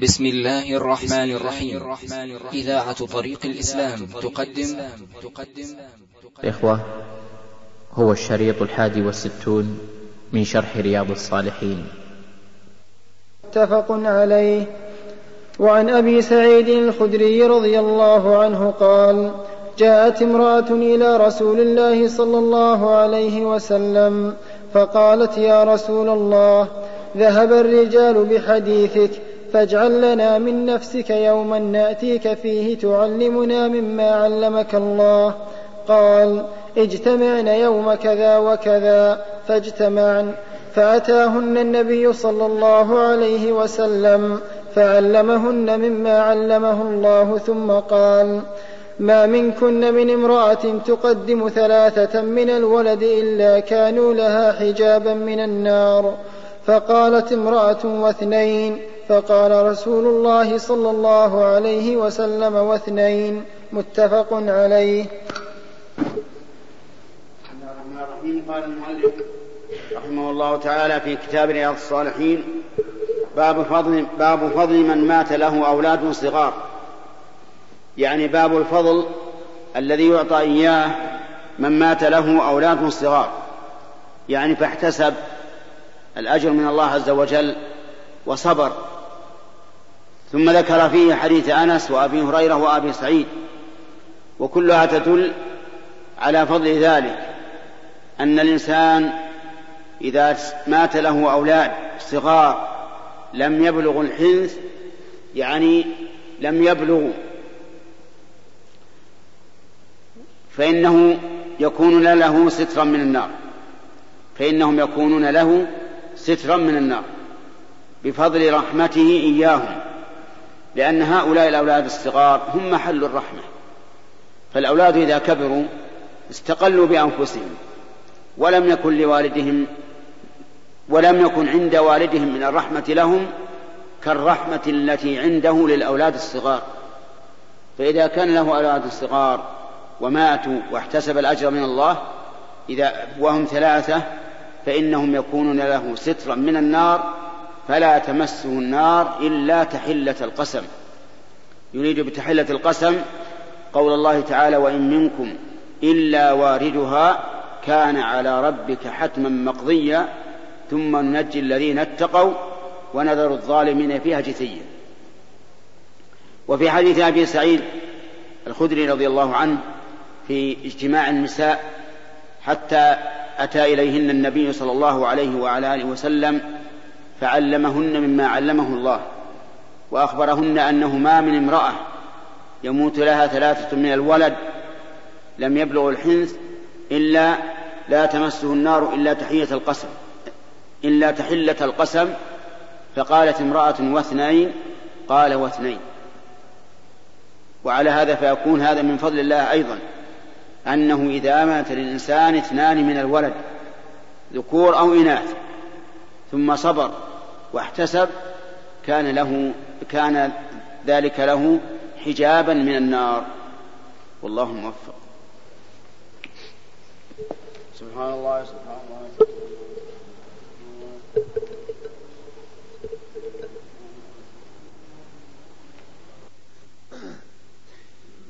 بسم الله الرحمن الرحيم. إذاعة طريق الإسلام تقدم. إخوة هو الشريط الحادي والستون من شرح رياض الصالحين. متفق عليه. وعن أبي سعيد الخدري رضي الله عنه قال جاءت امرأة إلى رسول الله صلى الله عليه وسلم فقالت يا رسول الله ذهب الرجال بحديثك فاجعل لنا من نفسك يوما نأتيك فيه تعلمنا مما علمك الله. قال اجتمعن يوم كذا وكذا فاجتمعن. فأتاهن النبي صلى الله عليه وسلم فعلمهن مما علمه الله ثم قال ما منكن من امرأة تقدم ثلاثة من الولد إلا كانوا لها حجابا من النار. فقالت امرأة واثنين فقال رسول الله صلى الله عليه وسلم واثنين متفق عليه. قال المؤلف رحمه الله تعالى في كتاب رياض الصالحين باب فضل باب فضل من مات له أولاد صغار. يعني باب الفضل الذي يعطى إياه من مات له أولاد صغار. يعني فاحتسب الأجر من الله عز وجل وصبر. ثم ذكر فيه حديث أنس وأبي هريرة وأبي سعيد وكلها تدل على فضل ذلك أن الإنسان إذا مات له أولاد صغار لم يبلغوا الحنث يعني لم يبلغوا فإنه يكون له سترا من النار فإنهم يكونون له سترا من النار بفضل رحمته إياهم. لأن هؤلاء الأولاد الصغار هم محل الرحمة. فالأولاد إذا كبروا استقلوا بأنفسهم ولم يكن لوالدهم ولم يكن عند والدهم من الرحمة لهم كالرحمة التي عنده للأولاد الصغار. فإذا كان له أولاد صغار وماتوا واحتسب الأجر من الله إذا وهم ثلاثة فإنهم يكونون له سترا من النار فلا تمسه النار إلا تحلة القسم. يريد بتحلة القسم قول الله تعالى وإن منكم إلا واردها كان على ربك حتما مقضيا ثم ننجي الذين اتقوا ونذر الظالمين فيها جثيا. وفي حديث أبي سعيد الخدري رضي الله عنه في اجتماع النساء حتى أتى إليهن النبي صلى الله عليه وعلى آله وسلم فعلمهن مما علمه الله وأخبرهن أنه ما من امرأة يموت لها ثلاثة من الولد لم يبلغ الحنث إلا لا تمسه النار إلا تحية القسم إلا تحلة القسم فقالت امرأة واثنين قال واثنين. وعلى هذا فيكون هذا من فضل الله أيضا أنه إذا مات للإنسان اثنان من الولد ذكور أو إناث ثم صبر واحتسب كان له كان ذلك له حجابا من النار. والله موفق. سبحان الله سبحان الله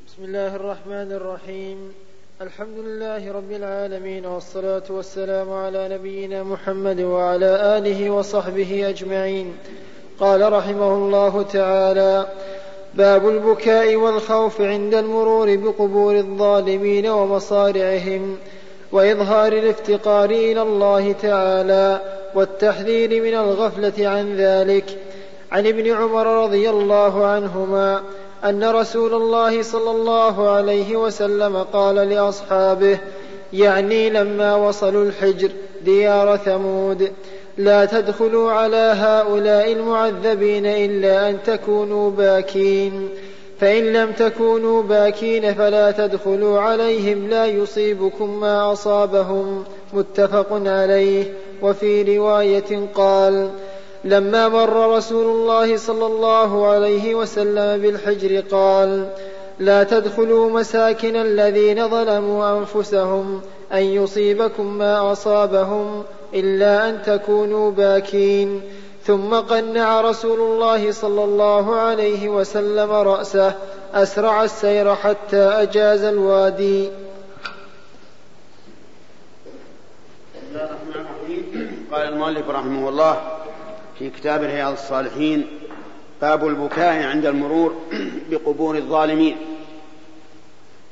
بسم الله الرحمن الرحيم. الحمد لله رب العالمين والصلاة والسلام على نبينا محمد وعلى آله وصحبه أجمعين. قال رحمه الله تعالى باب البكاء والخوف عند المرور بقبور الظالمين ومصارعهم وإظهار الافتقار إلى الله تعالى والتحذير من الغفلة عن ذلك. عن ابن عمر رضي الله عنهما أن رسول الله صلى الله عليه وسلم قال لأصحابه يعني لما وصلوا الحجر ديار ثمود لا تدخلوا على هؤلاء المعذبين إلا أن تكونوا باكين. فإن لم تكونوا باكين فلا تدخلوا عليهم لا يصيبكم ما أصابهم. متفق عليه. وفي رواية قال لما مر رسول الله صلى الله عليه وسلم بالحجر قال لا تدخلوا مساكن الذين ظلموا أنفسهم أن يصيبكم ما أصابهم إلا أن تكونوا باكين. ثم قنع رسول الله صلى الله عليه وسلم رأسه أسرع السير حتى أجاز الوادي. قال المؤلف رحمه الله في كتاب رياض الصالحين باب البكاء عند المرور بقبور الظالمين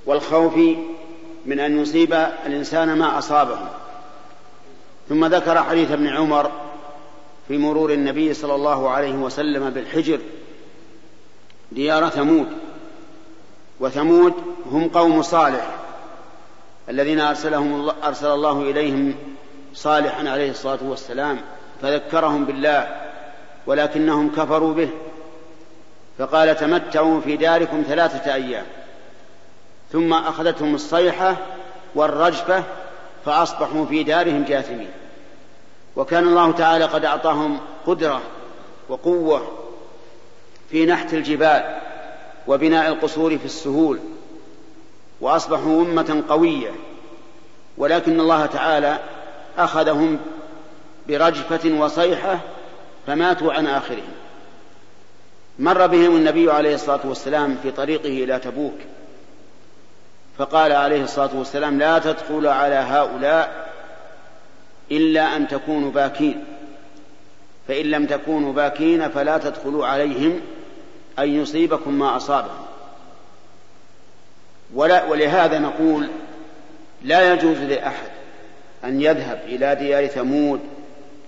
والخوف من أن يصيب الإنسان ما أصابه. ثم ذكر حديث ابن عمر في مرور النبي صلى الله عليه وسلم بالحجر ديار ثمود وثمود هم قوم صالح الذين أرسلهم الله أرسل الله إليهم صالحا عليه الصلاة والسلام. فذكرهم بالله ولكنهم كفروا به فقال تمتعوا في داركم ثلاثة أيام ثم أخذتهم الصيحة والرجفة فأصبحوا في دارهم جاثمين وكان الله تعالى قد أعطاهم قدرة وقوة في نحت الجبال وبناء القصور في السهول وأصبحوا أمة قوية ولكن الله تعالى أخذهم برجفة وصيحة فماتوا عن آخرهم. مر بهم النبي عليه الصلاة والسلام في طريقه إلى تبوك فقال عليه الصلاة والسلام لا تدخلوا على هؤلاء إلا أن تكونوا باكين فإن لم تكونوا باكين فلا تدخلوا عليهم أن يصيبكم ما أصابهم. ولا ولهذا نقول لا يجوز لأحد أن يذهب إلى ديار ثمود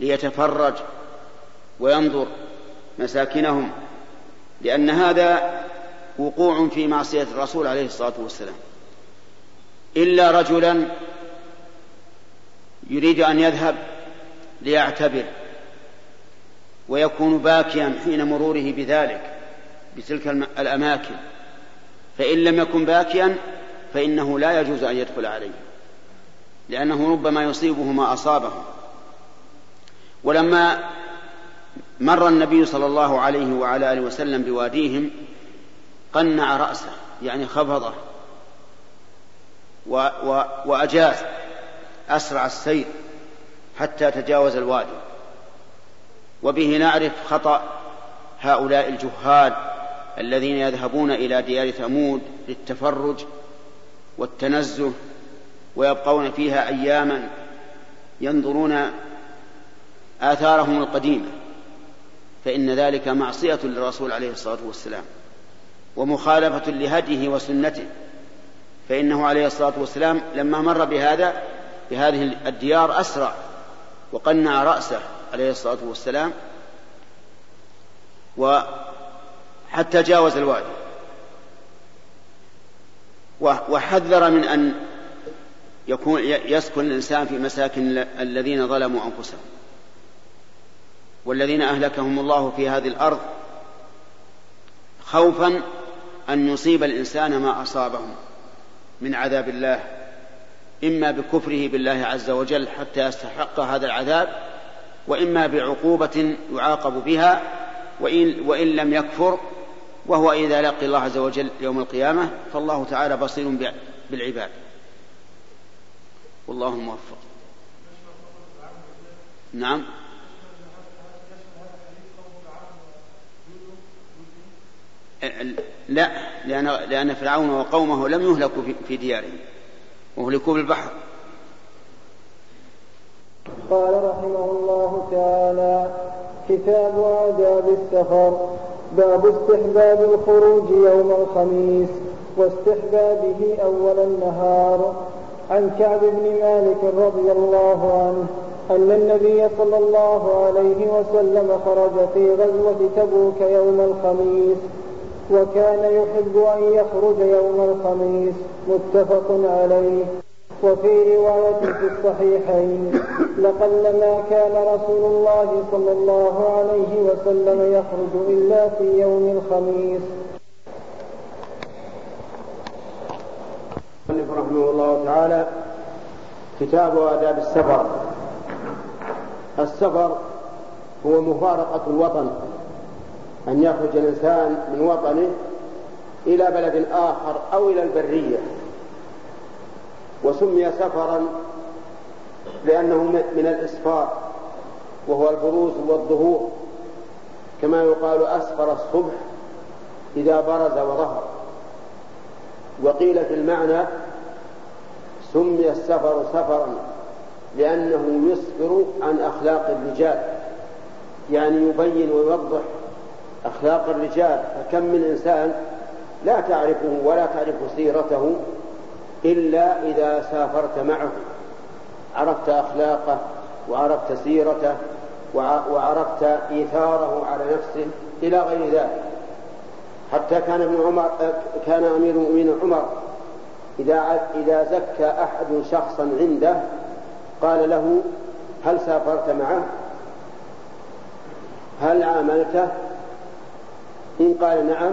ليتفرج وينظر مساكنهم لأن هذا وقوع في معصية الرسول عليه الصلاة والسلام. إلا رجلا يريد أن يذهب ليعتبر ويكون باكيا حين مروره بذلك بتلك الأماكن. فإن لم يكن باكيا فإنه لا يجوز أن يدخل عليه لأنه ربما يصيبه ما أصابه. ولما مر النبي صلى الله عليه وعلى آله وسلم بواديهم قنع رأسه يعني خفضه و و وأجاز أسرع السير حتى تجاوز الوادي. وبه نعرف خطأ هؤلاء الجهال الذين يذهبون إلى ديار ثمود للتفرج والتنزه ويبقون فيها أياما ينظرون آثارهم القديمة فإن ذلك معصية للرسول عليه الصلاة والسلام ومخالفة لهديه وسنته فإنه عليه الصلاة والسلام لما مر بهذا بهذه الديار أسرع وقنع رأسه عليه الصلاة والسلام وحتى جاوز الوادي وحذر من أن يكون يسكن الإنسان في مساكن الذين ظلموا أنفسهم. والذين أهلكهم الله في هذه الأرض خوفا أن يصيب الإنسان ما أصابهم من عذاب الله إما بكفره بالله عز وجل حتى يستحق هذا العذاب وإما بعقوبة يعاقب بها وإن, وإن لم يكفر وهو إذا لقي الله عز وجل يوم القيامة فالله تعالى بصير بالعباد. والله الموفق نعم. لا لأن, لأن فرعون وقومه لم يهلكوا في ديارهم أهلكوا بالبحر. قال رحمه الله تعالى كتاب آداب السفر باب استحباب الخروج يوم الخميس واستحبابه أول النهار. عن كعب بن مالك رضي الله عنه أن النبي صلى الله عليه وسلم خرج في غزوة تبوك يوم الخميس وكان يحب أن يخرج يوم الخميس متفق عليه. وفي رواية في الصحيحين لقلما كان رسول الله صلى الله عليه وسلم يخرج إلا في يوم الخميس. رحمه الله تعالى كتاب آداب السفر. السفر هو مفارقة الوطن. أن يخرج الإنسان من وطنه إلى بلد آخر أو إلى البرية وسمي سفرا لأنه من الإسفار وهو البروز والظهور كما يقال أسفر الصبح إذا برز وظهر. وقيل في المعنى سمي السفر سفرا لأنه يسفر عن أخلاق الرجال يعني يبين ويوضح أخلاق الرجال فكم من إنسان لا تعرفه ولا تعرف سيرته إلا إذا سافرت معه عرفت أخلاقه وعرفت سيرته وعرفت إيثاره على نفسه إلى غير ذلك حتى كان ابن عمر كان أمير المؤمنين عمر إذا إذا زكى أحد شخصا عنده قال له هل سافرت معه؟ هل عاملته؟ إن قال نعم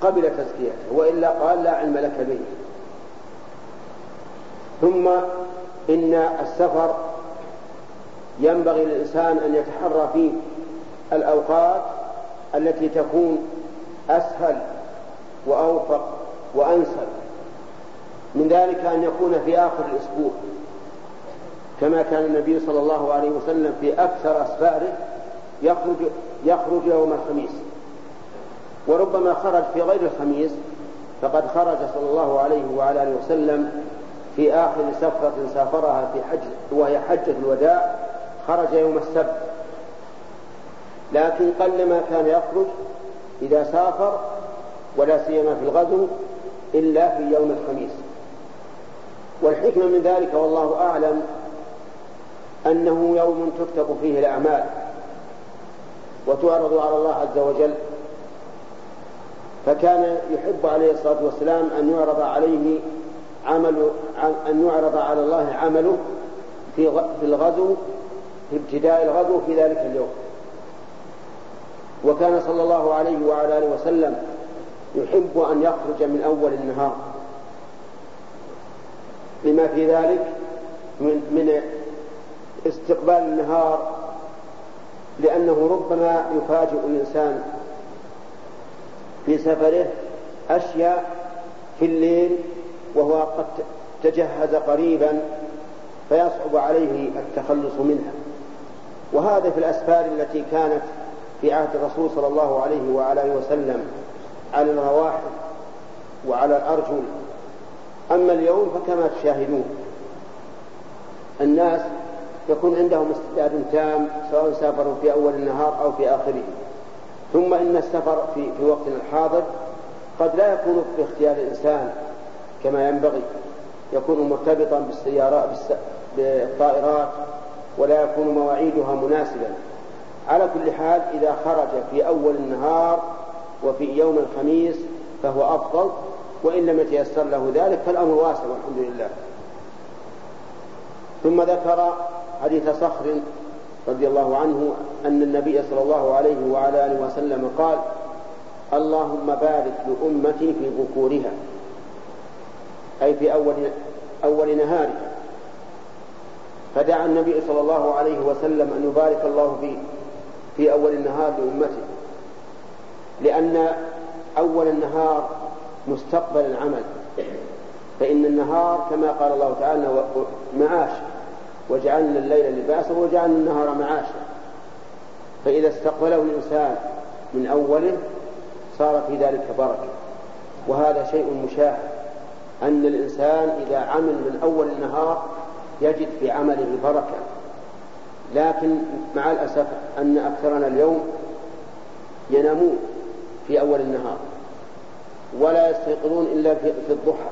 قبل تزكيته وإلا قال لا علم لك به. ثم إن السفر ينبغي للإنسان أن يتحرى فيه الأوقات التي تكون أسهل وأوفق وأنسب. من ذلك أن يكون في آخر الأسبوع كما كان النبي صلى الله عليه وسلم في أكثر أسفاره يخرج يخرج يوم الخميس. وربما خرج في غير الخميس فقد خرج صلى الله عليه وعلى آله وسلم في آخر سفرة سافرها في حج وهي حجة الوداع خرج يوم السبت. لكن قلما كان يخرج إذا سافر ولا سيما في الغزو إلا في يوم الخميس. والحكمة من ذلك والله أعلم أنه يوم تكتب فيه الأعمال وتعرض على الله عز وجل فكان يحب عليه الصلاة والسلام أن يعرض عليه عمل أن يعرض على الله عمله في في الغزو في ابتداء الغزو في ذلك اليوم. وكان صلى الله عليه وعلى آله وسلم يحب أن يخرج من أول النهار. لما في ذلك من من استقبال النهار لأنه ربما يفاجئ الإنسان في سفره أشياء في الليل وهو قد تجهز قريبا فيصعب عليه التخلص منها. وهذا في الأسفار التي كانت في عهد الرسول صلى الله عليه وعلى وسلم على الرواحل وعلى الأرجل. أما اليوم فكما تشاهدون الناس يكون عندهم استعداد تام سواء سافروا في أول النهار أو في آخره. ثم إن السفر في, في وقتنا الحاضر قد لا يكون باختيار الإنسان كما ينبغي. يكون مرتبطا بالسيارات بالطائرات ولا يكون مواعيدها مناسبا. على كل حال إذا خرج في أول النهار وفي يوم الخميس فهو أفضل وإن لم يتيسر له ذلك فالأمر واسع والحمد لله. ثم ذكر حديث صخر رضي الله عنه أن النبي صلى الله عليه وعلى آله وسلم قال اللهم بارك لأمتي في بكورها أي في أول أول نهارها. فدعا النبي صلى الله عليه وسلم أن يبارك الله في في أول النهار لأمته لأن أول النهار مستقبل العمل. فإن النهار كما قال الله تعالى معاش. وجعلنا الليل لباسا وجعلنا النهار معاشا. فإذا استقبله الإنسان من أوله صار في ذلك بركة. وهذا شيء مشاهد. أن الإنسان إذا عمل من أول النهار يجد في عمله بركة. لكن مع الأسف أن أكثرنا اليوم ينامون في أول النهار. ولا يستيقظون إلا في الضحى.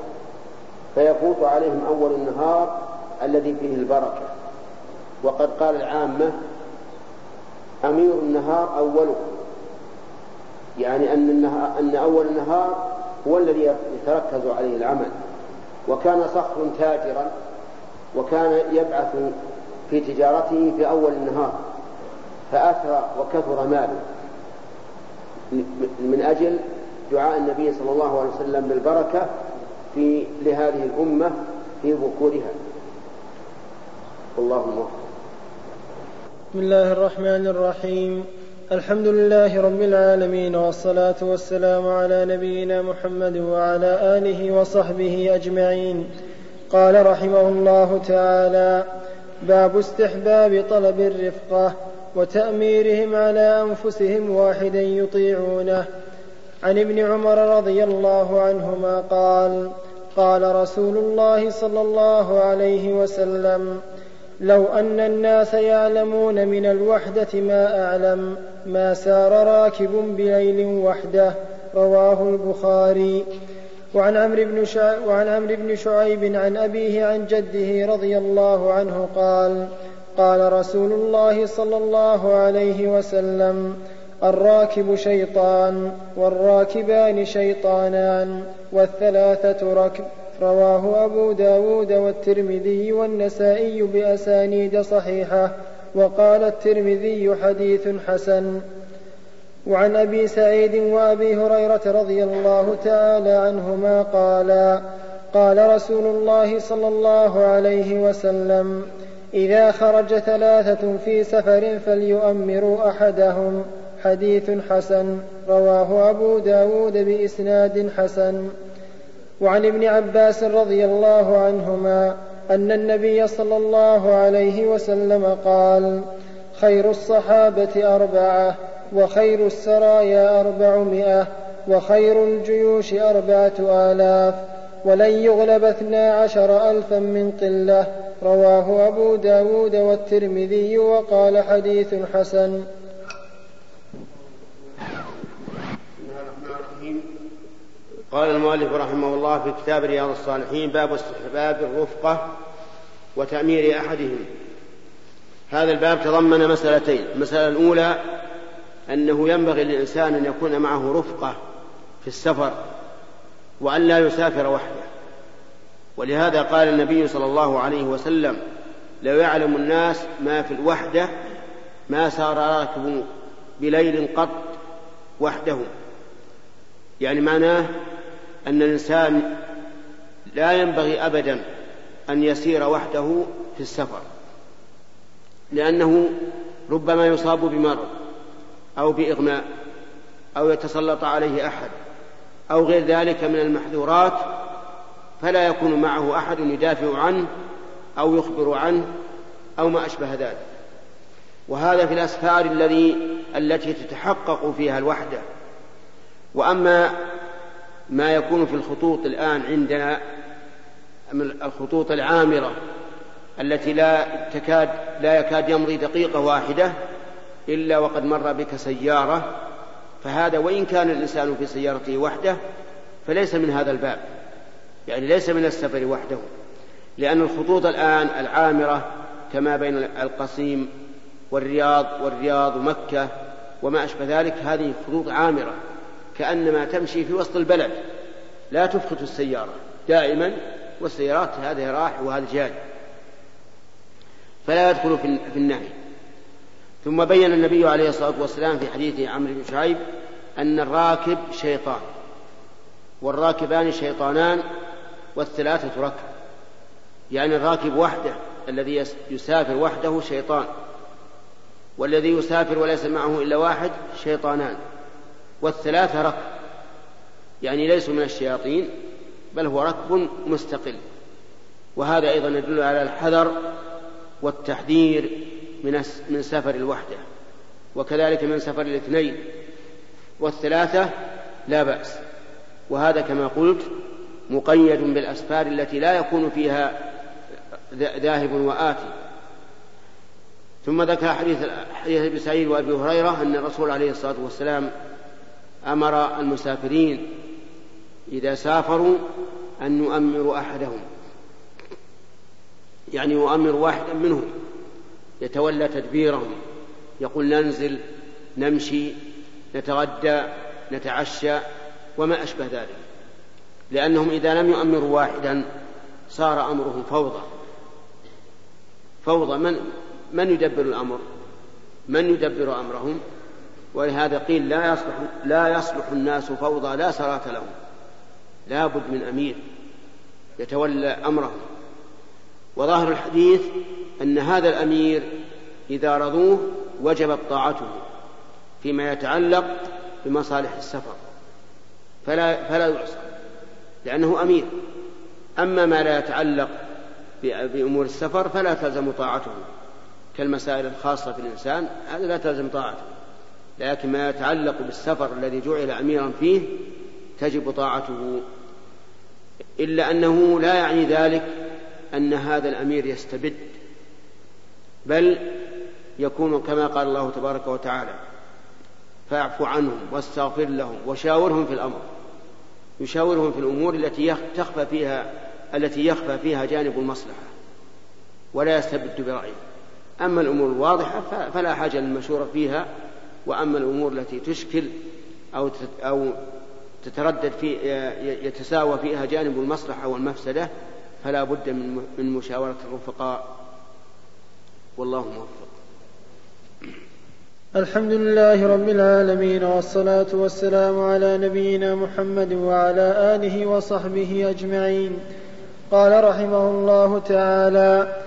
فيفوت عليهم أول النهار الذي فيه البركة. وقد قال العامة أمير النهار أوله. يعني أن, النهار أن أول النهار هو الذي يتركز عليه العمل. وكان صخر تاجرا وكان يبعث في تجارته في أول النهار. فأثرى وكثر ماله. من أجل دعاء النبي صلى الله عليه وسلم بالبركة في لهذه الأمة في بكورها اللهم بسم الله الرحمن الرحيم. الحمد لله رب العالمين والصلاة والسلام على نبينا محمد وعلى آله وصحبه أجمعين. قال رحمه الله تعالى باب استحباب طلب الرفقة وتأميرهم على أنفسهم واحدا يطيعونه. عن ابن عمر رضي الله عنهما قال قال رسول الله صلى الله عليه وسلم لو أن الناس يعلمون من الوحدة ما أعلم ما سار راكب بليل وحده رواه البخاري. وعن عمرو بن وعن عمرو بن شعيب عن أبيه عن جده رضي الله عنه قال قال رسول الله صلى الله عليه وسلم الراكب شيطان والراكبان شيطانان والثلاثة ركب رواه أبو داود والترمذي والنسائي بأسانيد صحيحة وقال الترمذي حديث حسن. وعن أبي سعيد وأبي هريرة رضي الله تعالى عنهما قالا قال رسول الله صلى الله عليه وسلم إذا خرج ثلاثة في سفر فليؤمروا أحدهم. حديث حسن رواه أبو داود بإسناد حسن. وعن ابن عباس رضي الله عنهما أن النبي صلى الله عليه وسلم قال خير الصحابة أربعة وخير السرايا أربعمائة وخير الجيوش أربعة آلاف ولن يغلب اثنا عشر ألفا من قلة رواه أبو داود والترمذي وقال حديث حسن. قال المؤلف رحمه الله في كتاب رياض الصالحين باب استحباب الرفقة وتأمير أحدهم. هذا الباب تضمن مسألتين. المسألة الأولى أنه ينبغي للإنسان أن يكون معه رفقة في السفر وأن لا يسافر وحده. ولهذا قال النبي صلى الله عليه وسلم لو يعلم الناس ما في الوحدة ما سار راكب بليل قط وحده. يعني معناه أن الإنسان لا ينبغي أبدا أن يسير وحده في السفر لأنه ربما يصاب بمرض أو بإغماء أو يتسلط عليه أحد أو غير ذلك من المحذورات فلا يكون معه أحد يدافع عنه أو يخبر عنه أو ما أشبه ذلك. وهذا في الأسفار الذي التي تتحقق فيها الوحدة. وأما ما يكون في الخطوط الآن عندنا الخطوط العامرة التي لا تكاد لا يكاد يمضي دقيقة واحدة إلا وقد مر بك سيارة فهذا وإن كان الإنسان في سيارته وحده فليس من هذا الباب. يعني ليس من السفر وحده لأن الخطوط الآن العامرة كما بين القصيم والرياض والرياض ومكة وما أشبه ذلك هذه خطوط عامرة. كأنما تمشي في وسط البلد. لا تفقد السيارة. دائما والسيارات هذه راح وهذا جاي. فلا يدخل في النهي. ثم بين النبي عليه الصلاة والسلام في حديث عمرو بن شعيب أن الراكب شيطان. والراكبان شيطانان والثلاثة ركب. يعني الراكب وحده الذي يسافر وحده شيطان. والذي يسافر وليس معه إلا واحد شيطانان. والثلاثة ركب. يعني ليسوا من الشياطين بل هو ركب مستقل. وهذا أيضا يدل على الحذر والتحذير من من سفر الوحدة. وكذلك من سفر الاثنين. والثلاثة لا بأس. وهذا كما قلت مقيد بالأسفار التي لا يكون فيها ذاهب وآتي. ثم ذكر حديث حديث أبي سعيد وأبي هريرة أن الرسول عليه الصلاة والسلام أمر المسافرين إذا سافروا أن يؤمروا أحدهم. يعني يؤمر واحدا منهم يتولى تدبيرهم يقول ننزل نمشي نتغدى نتعشى وما أشبه ذلك. لأنهم إذا لم يؤمروا واحدا صار أمرهم فوضى. فوضى من من يدبر الأمر؟ من يدبر أمرهم؟ ولهذا قيل لا يصلح لا يصلح الناس فوضى لا سراة لهم. لا بد من أمير يتولى أمرهم وظاهر الحديث أن هذا الأمير إذا رضوه وجبت طاعته فيما يتعلق بمصالح السفر. فلا فلا يعصى لأنه أمير. أما ما لا يتعلق بأمور السفر فلا تلزم طاعته. كالمسائل الخاصة بالإنسان هذا لا تلزم طاعته. لكن ما يتعلق بالسفر الذي جعل أميرا فيه تجب طاعته. إلا أنه لا يعني ذلك أن هذا الأمير يستبد بل يكون كما قال الله تبارك وتعالى فاعف عنهم واستغفر لهم وشاورهم في الأمر يشاورهم في الأمور التي تخفى فيها التي يخفى فيها جانب المصلحة ولا يستبد برأيه. أما الأمور الواضحة فلا حاجة للمشورة فيها وأما الأمور التي تشكل أو أو تتردد في يتساوى فيها جانب المصلحة والمفسدة فلا بد من مشاورة الرفقاء. والله موفق. الحمد لله رب العالمين والصلاة والسلام على نبينا محمد وعلى آله وصحبه أجمعين. قال رحمه الله تعالى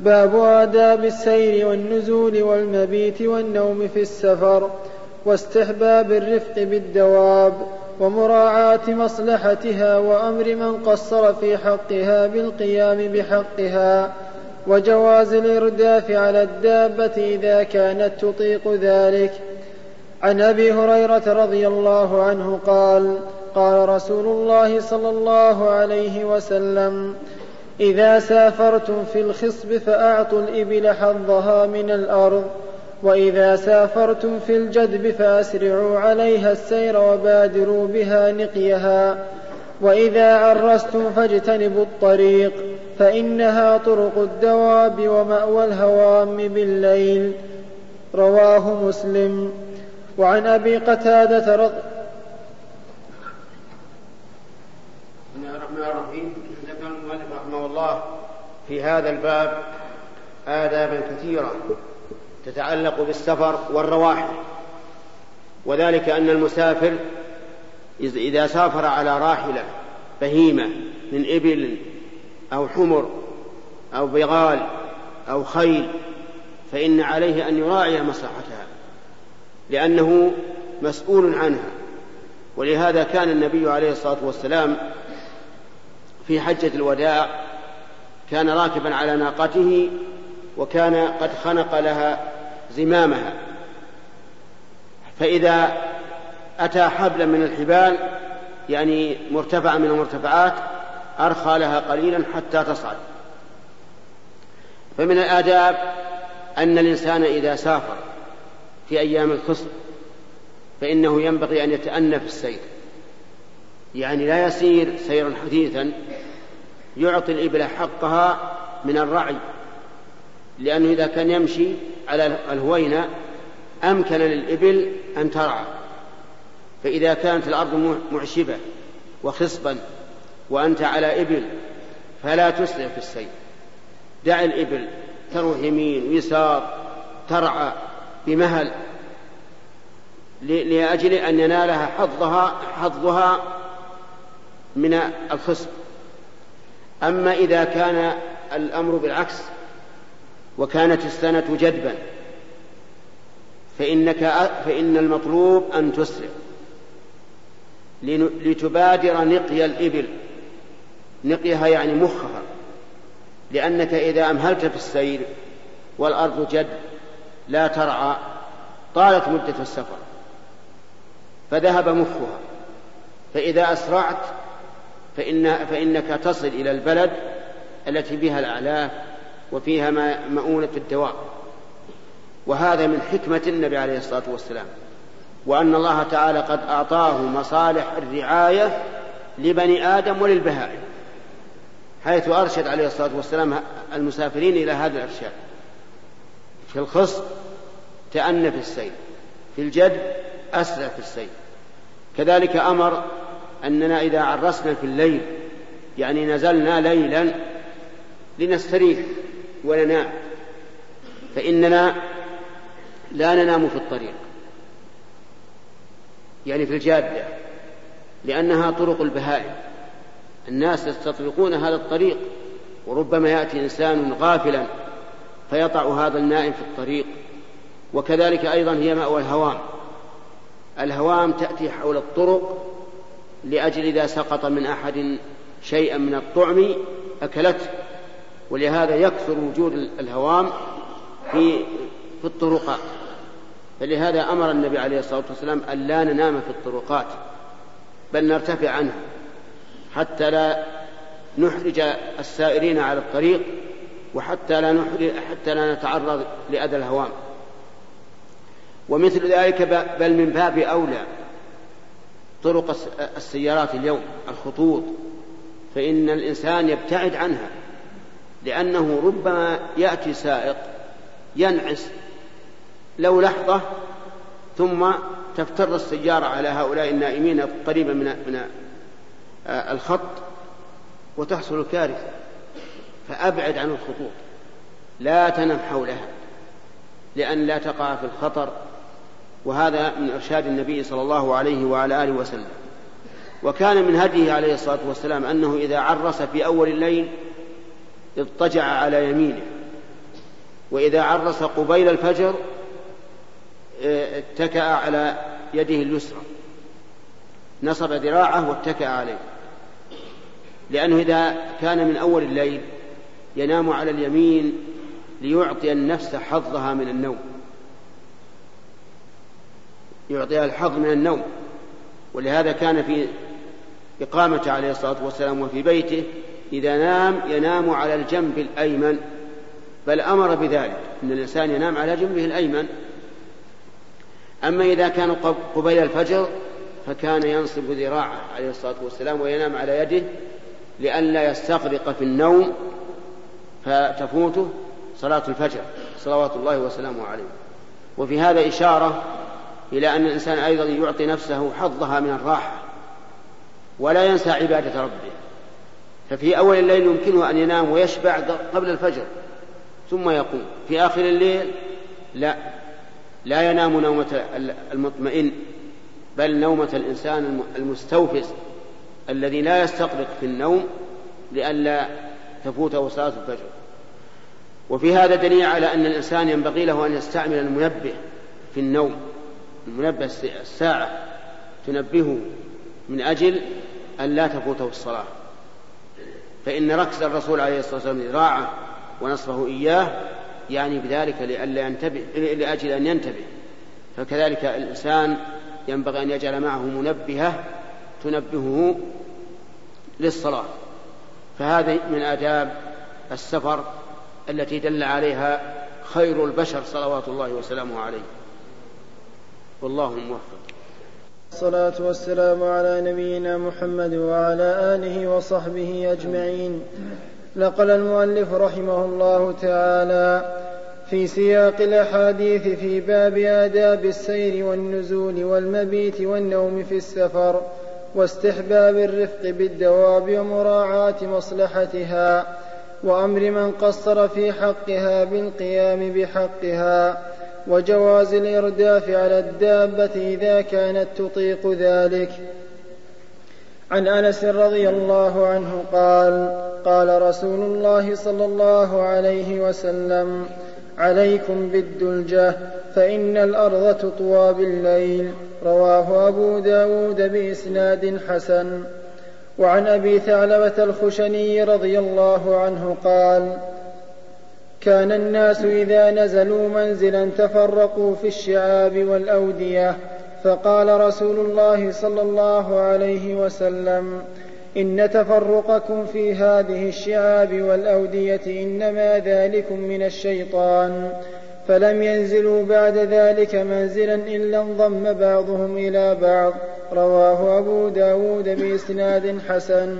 باب آداب السير والنزول والمبيت والنوم في السفر واستحباب الرفق بالدواب ومراعاة مصلحتها وأمر من قصر في حقها بالقيام بحقها وجواز الإرداف على الدابة إذا كانت تطيق ذلك. عن أبي هريرة رضي الله عنه قال قال رسول الله صلى الله عليه وسلم إذا سافرتم في الخصب فأعطوا الإبل حظها من الأرض وإذا سافرتم في الجدب فأسرعوا عليها السير وبادروا بها نقيها وإذا عرستم فاجتنبوا الطريق فإنها طرق الدواب ومأوى الهوام بالليل. رواه مسلم. وعن أبي قتادة رضي بسم الله الرحمن الرحيم ذكر المؤلف رحمه الله في هذا الباب آدابا كثيرة تتعلق بالسفر والرواحل وذلك أن المسافر إذا سافر على راحلة بهيمة من إبل أو حمر أو بغال أو خيل فإن عليه أن يراعي مصلحتها لأنه مسؤول عنها. ولهذا كان النبي عليه الصلاة والسلام في حجة الوداع كان راكبا على ناقته وكان قد خنق لها زمامها. فإذا أتى حبلا من الحبال يعني مرتفعا من المرتفعات أرخى لها قليلا حتى تصعد. فمن الآداب أن الإنسان إذا سافر في أيام الخصب فإنه ينبغي أن يتأنى في السير. يعني لا يسير سيرا حديثا يعطي الإبل حقها من الرعي لأنه إذا كان يمشي على الهوينة أمكن للإبل أن ترعى. فإذا كانت الأرض معشبة وخصبا وأنت على إبل فلا تسرع في السير. دع الإبل تروح يمين ويسار ترعى بمهل لأجل أن ينالها حظها حظها من الخصب. أما إذا كان الأمر بالعكس وكانت السنة جدبا فإنك فإن المطلوب أن تسرع لتبادر نقي الإبل. نقيها يعني مخها. لأنك إذا أمهلت في السير والأرض جد لا ترعى طالت مدة السفر فذهب مخها. فإذا أسرعت فإن فإنك تصل إلى البلد التي بها الأعلاف وفيها مؤونة الدواء. وهذا من حكمة النبي عليه الصلاة والسلام. وأن الله تعالى قد أعطاه مصالح الرعاية لبني آدم وللبهائم. حيث أرشد عليه الصلاة والسلام المسافرين إلى هذا الإرشاد. في الخص تأنى في السير في الجد أسرع في السير كذلك أمر أننا إذا عرسنا في الليل يعني نزلنا ليلا لنستريح وننام فإننا لا ننام في الطريق يعني في الجادة لأنها طرق البهائم. الناس يستطرقون هذا الطريق وربما يأتي إنسان غافلا فيطع هذا النائم في الطريق. وكذلك أيضا هي مأوى الهوام. الهوام تأتي حول الطرق لأجل إذا سقط من أحد شيئا من الطعم أكلته. ولهذا يكثر وجود الهوام في في الطرقات. فلهذا أمر النبي عليه الصلاة والسلام أن لا ننام في الطرقات بل نرتفع عنها حتى لا نحرج السائرين على الطريق وحتى لا نحرج حتى لا نتعرض لأذى الهوام. ومثل ذلك بل من باب أولى. طرق السيارات اليوم الخطوط. فإن الإنسان يبتعد عنها لأنه ربما يأتي سائق ينعس لو لحظة ثم تفتر السيارة على هؤلاء النائمين قريبا من من الخط وتحصل الكارثة. فأبعد عن الخطوط. لا تنم حولها لأن لا تقع في الخطر. وهذا من إرشاد النبي صلى الله عليه وعلى آله وسلم. وكان من هديه عليه الصلاة والسلام أنه إذا عرس في أول الليل اضطجع على يمينه. وإذا عرس قبيل الفجر آه، اتكأ على يده اليسرى. نصب ذراعه واتكأ عليه. لأنه إذا كان من أول الليل ينام على اليمين ليعطي النفس حظها من النوم. يعطيها الحظ من النوم. ولهذا كان في إقامته عليه الصلاة والسلام وفي بيته إذا نام ينام على الجنب الأيمن. بل أمر بذلك أن الإنسان ينام على جنبه الأيمن. أما إذا كان قبيل الفجر فكان ينصب ذراعه عليه الصلاة والسلام وينام على يده لئلا يستغرق في النوم فتفوته صلاة الفجر. صلوات الله وسلامه عليه. وفي هذا إشارة إلى أن الإنسان أيضا يعطي نفسه حظها من الراحة ولا ينسى عبادة ربه. ففي أول الليل يمكنه أن ينام ويشبع قبل الفجر ثم يقوم. في آخر الليل لا لا ينام نومة المطمئن بل نومة الإنسان المستوفز الذي لا يستغرق في النوم لئلا تفوته صلاة الفجر. وفي هذا دليل على أن الإنسان ينبغي له أن يستعمل المنبه في النوم. المنبه الساعة تنبهه من أجل أن لا تفوته الصلاة. فإن ركز الرسول عليه الصلاة والسلام ذراعه ونصره إياه يعني بذلك لئلا ينتبه لأجل أن ينتبه. فكذلك الإنسان ينبغي أن يجعل معه منبهة تنبهه للصلاة. فهذه من آداب السفر التي دل عليها خير البشر صلوات الله وسلامه عليه. والله موفق. الصلاة والسلام على نبينا محمد وعلى آله وصحبه أجمعين. نقل المؤلف رحمه الله تعالى في سياق الأحاديث في باب آداب السير والنزول والمبيت والنوم في السفر واستحباب الرفق بالدواب ومراعاة مصلحتها وأمر من قصر في حقها بالقيام بحقها وجواز الإرداف على الدابة إذا كانت تطيق ذلك. عن أنس رضي الله عنه قال قال رسول الله صلى الله عليه وسلم عليكم بالدلجة فإن الأرض تطوى بالليل. رواه أبو داود بإسناد حسن. وعن أبي ثعلبة الخشني رضي الله عنه قال كان الناس إذا نزلوا منزلا تفرقوا في الشعاب والأودية. فقال رسول الله صلى الله عليه وسلم إن تفرقكم في هذه الشعاب والأودية إنما ذلكم من الشيطان. فلم ينزلوا بعد ذلك منزلا إلا انضم بعضهم إلى بعض. رواه أبو داود بإسناد حسن.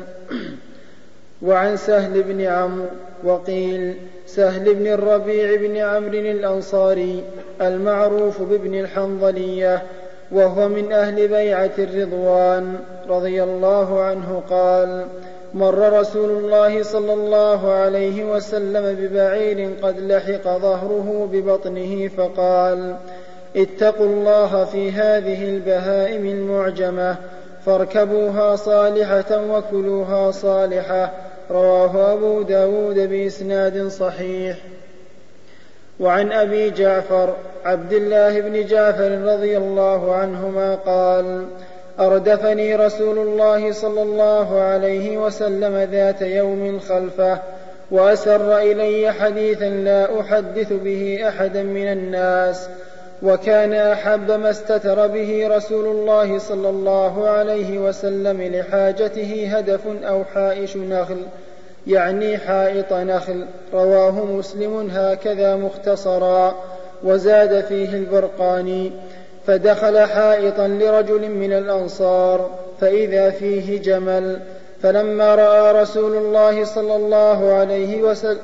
وعن سهل بن عمرو وقيل سهل بن الربيع بن عمرو الأنصاري المعروف بابن الحنظلية وهو من أهل بيعة الرضوان رضي الله عنه قال مر رسول الله صلى الله عليه وسلم ببعير قد لحق ظهره ببطنه فقال اتقوا الله في هذه البهائم المعجمة فاركبوها صالحة وكلوها صالحة رواه أبو داود بإسناد صحيح. وعن أبي جعفر عبد الله بن جعفر رضي الله عنهما قال أردفني رسول الله صلى الله عليه وسلم ذات يوم خلفه وأسر إلي حديثا لا أحدث به أحدا من الناس وكان أحب ما استتر به رسول الله صلى الله عليه وسلم لحاجته هدف أو حائش نخل يعني حائط نخل. رواه مسلم هكذا مختصرا وزاد فيه البرقاني فدخل حائطا لرجل من الأنصار فإذا فيه جمل. فلما رأى رسول الله صلى الله عليه وسلم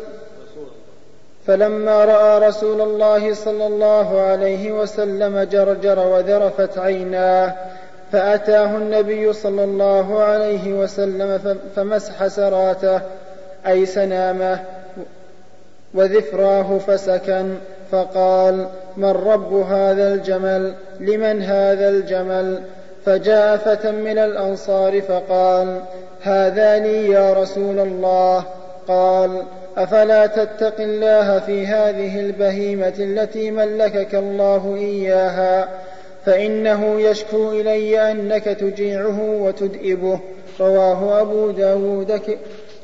فلما رأى رسول الله صلى الله عليه وسلم جرجر وذرفت عيناه فأتاه النبي صلى الله عليه وسلم فمسح سراته أي سنامه وذفراه فسكن فقال من رب هذا الجمل؟ لمن هذا الجمل؟ فجاء فتى من الأنصار فقال هذا لي يا رسول الله. قال أفلا تتق الله في هذه البهيمة التي ملكك الله إياها؟ فإنه يشكو إلي أنك تجيعه وتدئبه. رواه أبو داود ك...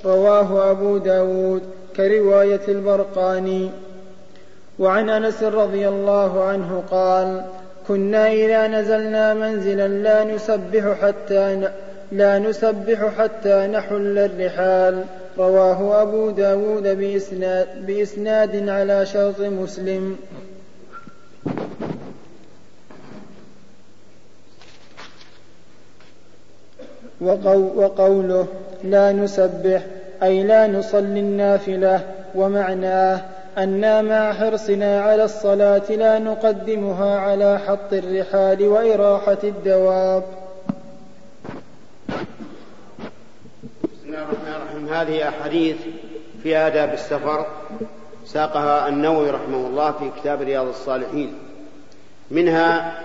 رواه أبو داود كرواية البرقاني. وعن أنس رضي الله عنه قال كنا إذا نزلنا منزلا لا نسبح حتى لا نسبح حتى نحل الرحال. رواه أبو داود بإسناد, بإسناد على شرط مسلم. وقوله لا نسبح أي لا نصلي النافلة ومعناه أنا مع حرصنا على الصلاة لا نقدمها على حط الرحال وإراحة الدواب بسم الرحيم هذه أحاديث في آداب السفر ساقها النووي رحمه الله في كتاب رياض الصالحين. منها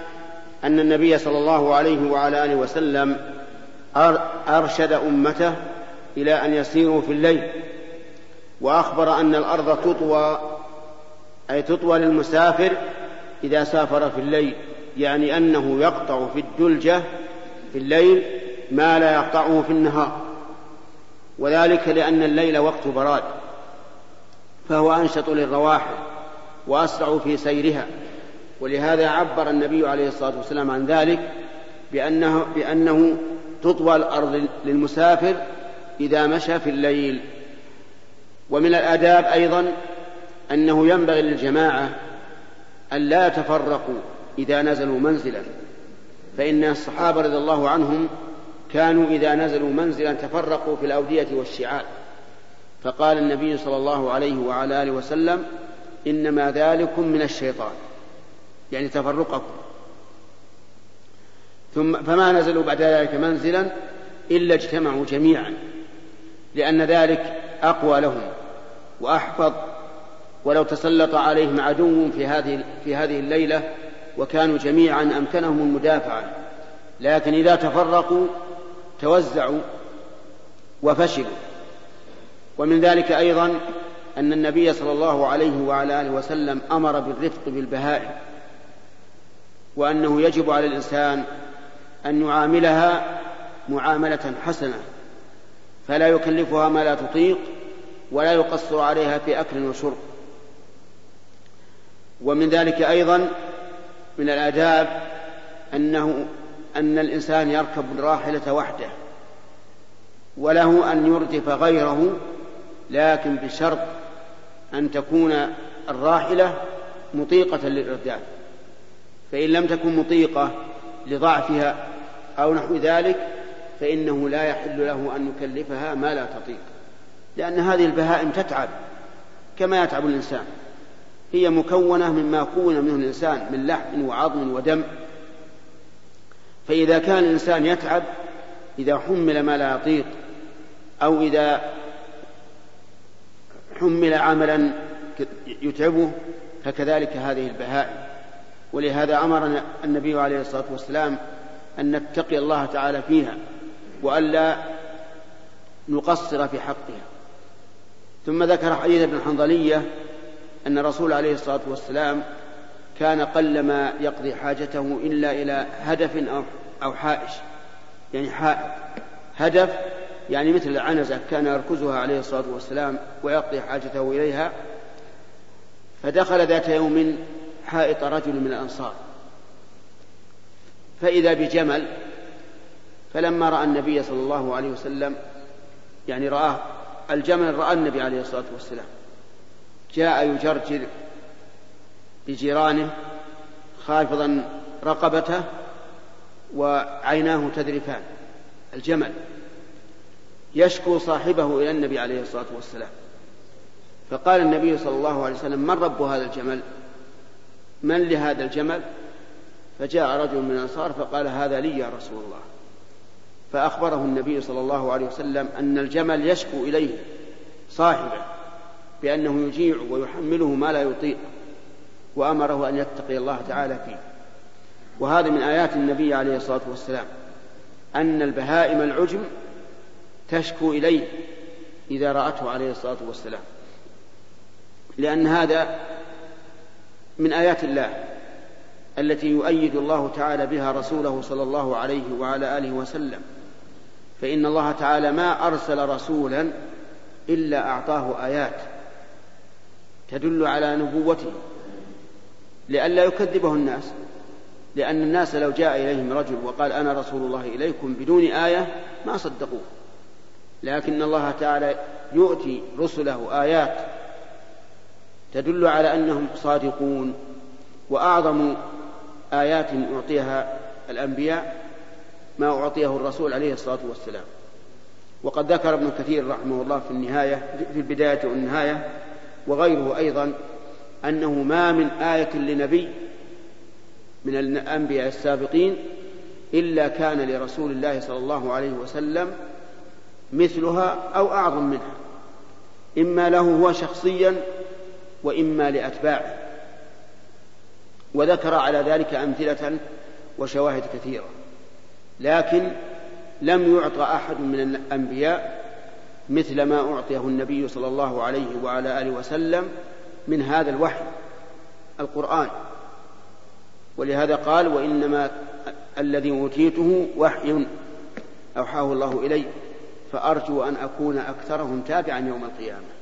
أن النبي صلى الله عليه وعلى آله وسلم أرشد أمته إلى أن يسيروا في الليل وأخبر أن الأرض تطوى أي تطوى للمسافر إذا سافر في الليل يعني أنه يقطع في الدلجة في الليل ما لا يقطعه في النهار. وذلك لأن الليل وقت براد فهو أنشط للرواحل وأسرع في سيرها. ولهذا عبر النبي عليه الصلاة والسلام عن ذلك بأنه, بأنه تطوى الأرض للمسافر إذا مشى في الليل. ومن الآداب أيضا أنه ينبغي للجماعة أن لا يتفرقوا إذا نزلوا منزلا فإن الصحابة رضي الله عنهم كانوا إذا نزلوا منزلا تفرقوا في الأودية والشعال فقال النبي صلى الله عليه وعلى آله وسلم إنما ذلكم من الشيطان. يعني تفرقكم. ثم فما نزلوا بعد ذلك منزلا إلا اجتمعوا جميعا لأن ذلك أقوى لهم وأحفظ. ولو تسلط عليهم عدو في هذه في هذه الليلة وكانوا جميعا أمكنهم المدافعة. لكن إذا تفرقوا توزعوا وفشلوا. ومن ذلك أيضا أن النبي صلى الله عليه وعلى آله وسلم أمر بالرفق بالبهائم وأنه يجب على الإنسان أن يعاملها معاملة حسنة فلا يكلفها ما لا تطيق ولا يقصر عليها في أكل وشرب. ومن ذلك أيضا من الآداب أنه أن الإنسان يركب الراحلة وحده وله أن يردف غيره لكن بشرط أن تكون الراحلة مطيقة للإرداف فإن لم تكن مطيقة لضعفها أو نحو ذلك فإنه لا يحل له أن يكلفها ما لا تطيق. لأن هذه البهائم تتعب كما يتعب الإنسان. هي مكونة مما كون منه الإنسان من لحم وعظم ودم. فإذا كان الإنسان يتعب إذا حمل ما لا يطيق أو إذا حمل عملا يتعبه فكذلك هذه البهائم. ولهذا أمرنا النبي عليه الصلاة والسلام أن نتقي الله تعالى فيها وألا نقصر في حقها. ثم ذكر حديث ابن الحنظلية أن الرسول عليه الصلاة والسلام كان قلما يقضي حاجته إلا إلى هدف أو حائش. يعني حائط هدف يعني مثل العنزة كان يركزها عليه الصلاة والسلام ويقضي حاجته إليها فدخل ذات يوم حائط رجل من الأنصار. فإذا بجمل فلما رأى النبي صلى الله عليه وسلم يعني رآه الجمل رأى النبي عليه الصلاة والسلام. جاء يجرجر بجيرانه خافضا رقبته وعيناه تذرفان. الجمل. يشكو صاحبه إلى النبي عليه الصلاة والسلام. فقال النبي صلى الله عليه وسلم من رب هذا الجمل؟ من لهذا الجمل؟ فجاء رجل من الأنصار فقال هذا لي يا رسول الله. فأخبره النبي صلى الله عليه وسلم أن الجمل يشكو إليه صاحبه بأنه يجيع ويحمله ما لا يطيق. وأمره أن يتقي الله تعالى فيه. وهذا من آيات النبي عليه الصلاة والسلام. أن البهائم العجم تشكو إليه إذا رأته عليه الصلاة والسلام. لأن هذا من آيات الله التي يؤيد الله تعالى بها رسوله صلى الله عليه وعلى آله وسلم. فإن الله تعالى ما أرسل رسولا إلا أعطاه آيات تدل على نبوته لئلا يكذبه الناس. لأن الناس لو جاء إليهم رجل وقال أنا رسول الله إليكم بدون آية ما صدقوه. لكن الله تعالى يؤتي رسله آيات تدل على أنهم صادقون. وأعظم آيات أعطيها الأنبياء ما أعطيه الرسول عليه الصلاة والسلام. وقد ذكر ابن كثير رحمه الله في النهاية في البداية والنهاية وغيره أيضا أنه ما من آية لنبي من الأنبياء السابقين إلا كان لرسول الله صلى الله عليه وسلم مثلها أو أعظم منها. إما له هو شخصيا وإما لأتباعه. وذكر على ذلك أمثلة وشواهد كثيرة. لكن لم يعط أحد من الأنبياء مثل ما أعطيه النبي صلى الله عليه وعلى آله وسلم من هذا الوحي القرآن. ولهذا قال وإنما الذي أوتيته وحي أوحاه الله إلي فأرجو أن أكون أكثرهم تابعا يوم القيامة.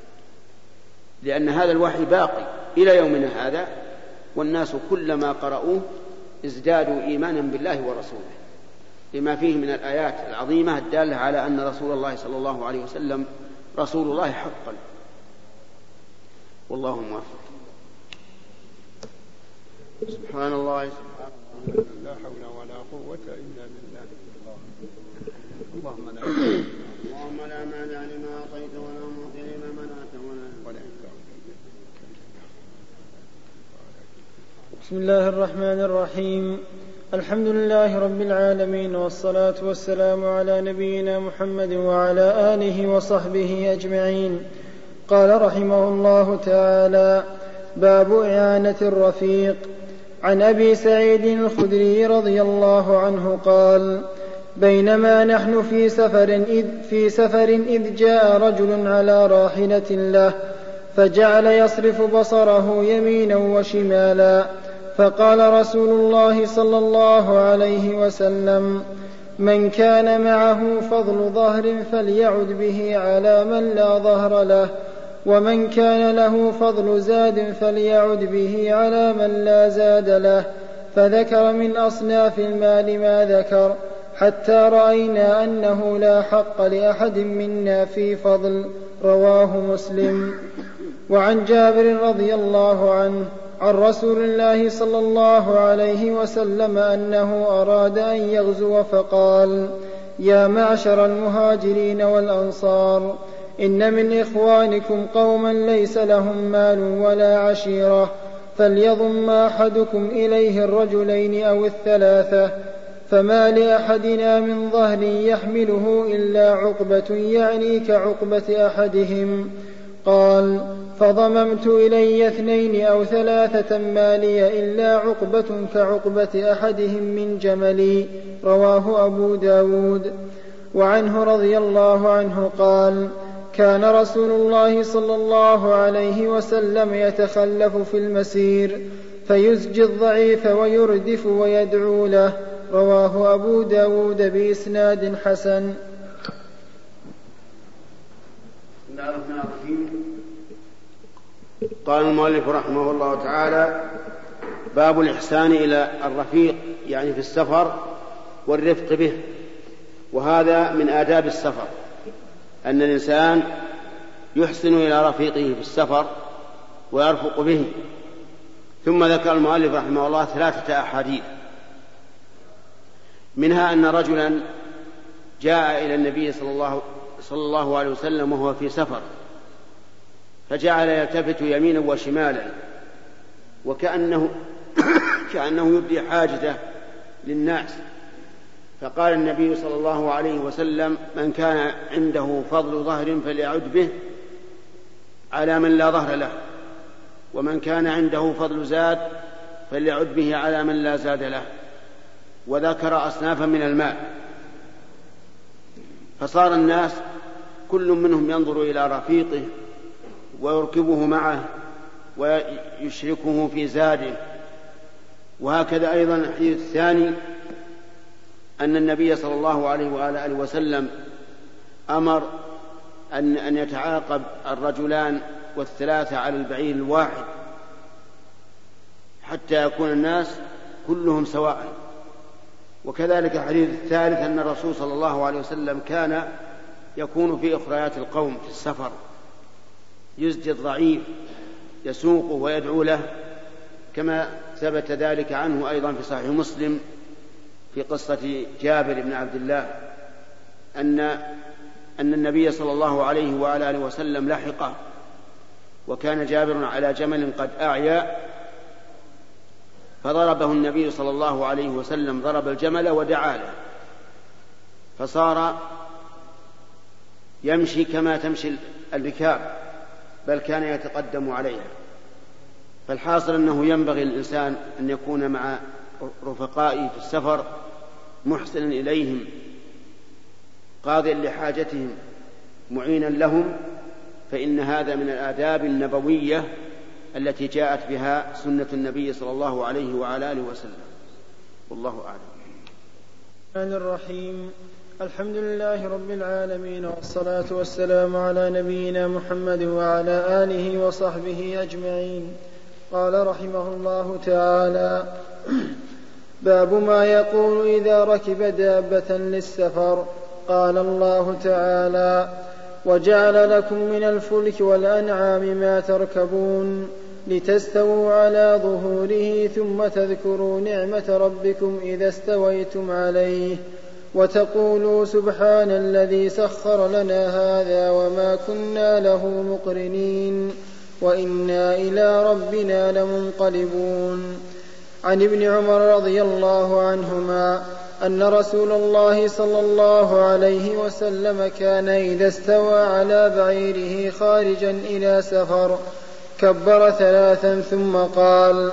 لأن هذا الوحي باقي إلى يومنا هذا والناس كلما قرأوه ازدادوا إيمانا بالله ورسوله. لما فيه من الآيات العظيمة الدالة على أن رسول الله صلى الله عليه وسلم رسول الله حقا. والله موفق سبحان الله. سبحان الله لا حول ولا قوة إلا بالله. اللهم لا اللهم لا مانع لما أعطيت ولا معطي لما منعت ولا ولا بسم الله الرحمن الرحيم. الحمد لله رب العالمين والصلاة والسلام على نبينا محمد وعلى آله وصحبه أجمعين. قال رحمه الله تعالى باب إعانة الرفيق. عن أبي سعيد الخدري رضي الله عنه قال بينما نحن في سفر إذ, في سفر إذ جاء رجل على راحلة له فجعل يصرف بصره يمينا وشمالا فقال رسول الله صلى الله عليه وسلم من كان معه فضل ظهر فليعد به على من لا ظهر له. ومن كان له فضل زاد فليعد به على من لا زاد له. فذكر من أصناف المال ما ذكر حتى رأينا أنه لا حق لأحد منا في فضل. رواه مسلم. وعن جابر رضي الله عنه عن رسول الله صلى الله عليه وسلم أنه أراد أن يغزو فقال يا معشر المهاجرين والأنصار إن من إخوانكم قوما ليس لهم مال ولا عشيرة فليضم أحدكم إليه الرجلين أو الثلاثة فما لأحدنا من ظهر يحمله إلا عقبة يعني كعقبة أحدهم. قال فضممت إلي اثنين أو ثلاثة ما لي إلا عقبة كعقبة أحدهم من جملي رواه أبو داود. وعنه رضي الله عنه قال كان رسول الله صلى الله عليه وسلم يتخلف في المسير فيزجي الضعيف ويردف ويدعو له. رواه أبو داود بإسناد حسن. بسم الله الرحمن الرحيم. قال المؤلف رحمه الله تعالى باب الإحسان إلى الرفيق يعني في السفر والرفق به وهذا من آداب السفر. أن الإنسان يحسن إلى رفيقه في السفر ويرفق به. ثم ذكر المؤلف رحمه الله ثلاثة أحاديث. منها أن رجلا جاء إلى النبي صلى الله, صلى الله عليه وسلم وهو في سفر. فجعل يلتفت يمينا وشمالا. وكأنه كأنه يبدي حاجته للناس. فقال النبي صلى الله عليه وسلم من كان عنده فضل ظهر فليعد به على من لا ظهر له ومن كان عنده فضل زاد فليعد به على من لا زاد له وذكر أصنافا من المال. فصار الناس كل منهم ينظر إلى رفيقه ويركبه معه ويشركه في زاده. وهكذا أيضا الحديث الثاني أن النبي صلى الله عليه وآله وسلم أمر أن أن يتعاقب الرجلان والثلاثة على البعير الواحد حتى يكون الناس كلهم سواء. وكذلك الحديث الثالث أن الرسول صلى الله عليه وسلم كان يكون في أخريات القوم في السفر. يزجي الضعيف يسوقه ويدعو له كما ثبت ذلك عنه أيضا في صحيح مسلم. في قصة جابر بن عبد الله أن أن النبي صلى الله عليه وعلى آله وسلم لحقه وكان جابر على جمل قد أعيا فضربه النبي صلى الله عليه وسلم ضرب الجمل ودعا له فصار يمشي كما تمشي الركاب بل كان يتقدم عليها. فالحاصل أنه ينبغي للإنسان أن يكون مع رفقائه في السفر محسنا إليهم قاضيا لحاجتهم معينا لهم فإن هذا من الآداب النبوية التي جاءت بها سنة النبي صلى الله عليه وعلى آله وسلم. والله أعلم. الرحمن الرحيم. الحمد لله رب العالمين والصلاة والسلام على نبينا محمد وعلى آله وصحبه أجمعين. قال رحمه الله تعالى باب ما يقول إذا ركب دابة للسفر. قال الله تعالى وجعل لكم من الفلك والأنعام ما تركبون لتستووا على ظهوره ثم تذكروا نعمة ربكم إذا استويتم عليه وتقولوا سبحان الذي سخر لنا هذا وما كنا له مقرنين وإنا إلى ربنا لمنقلبون. عن ابن عمر رضي الله عنهما أن رسول الله صلى الله عليه وسلم كان إذا استوى على بعيره خارجا إلى سفر كبر ثلاثا ثم قال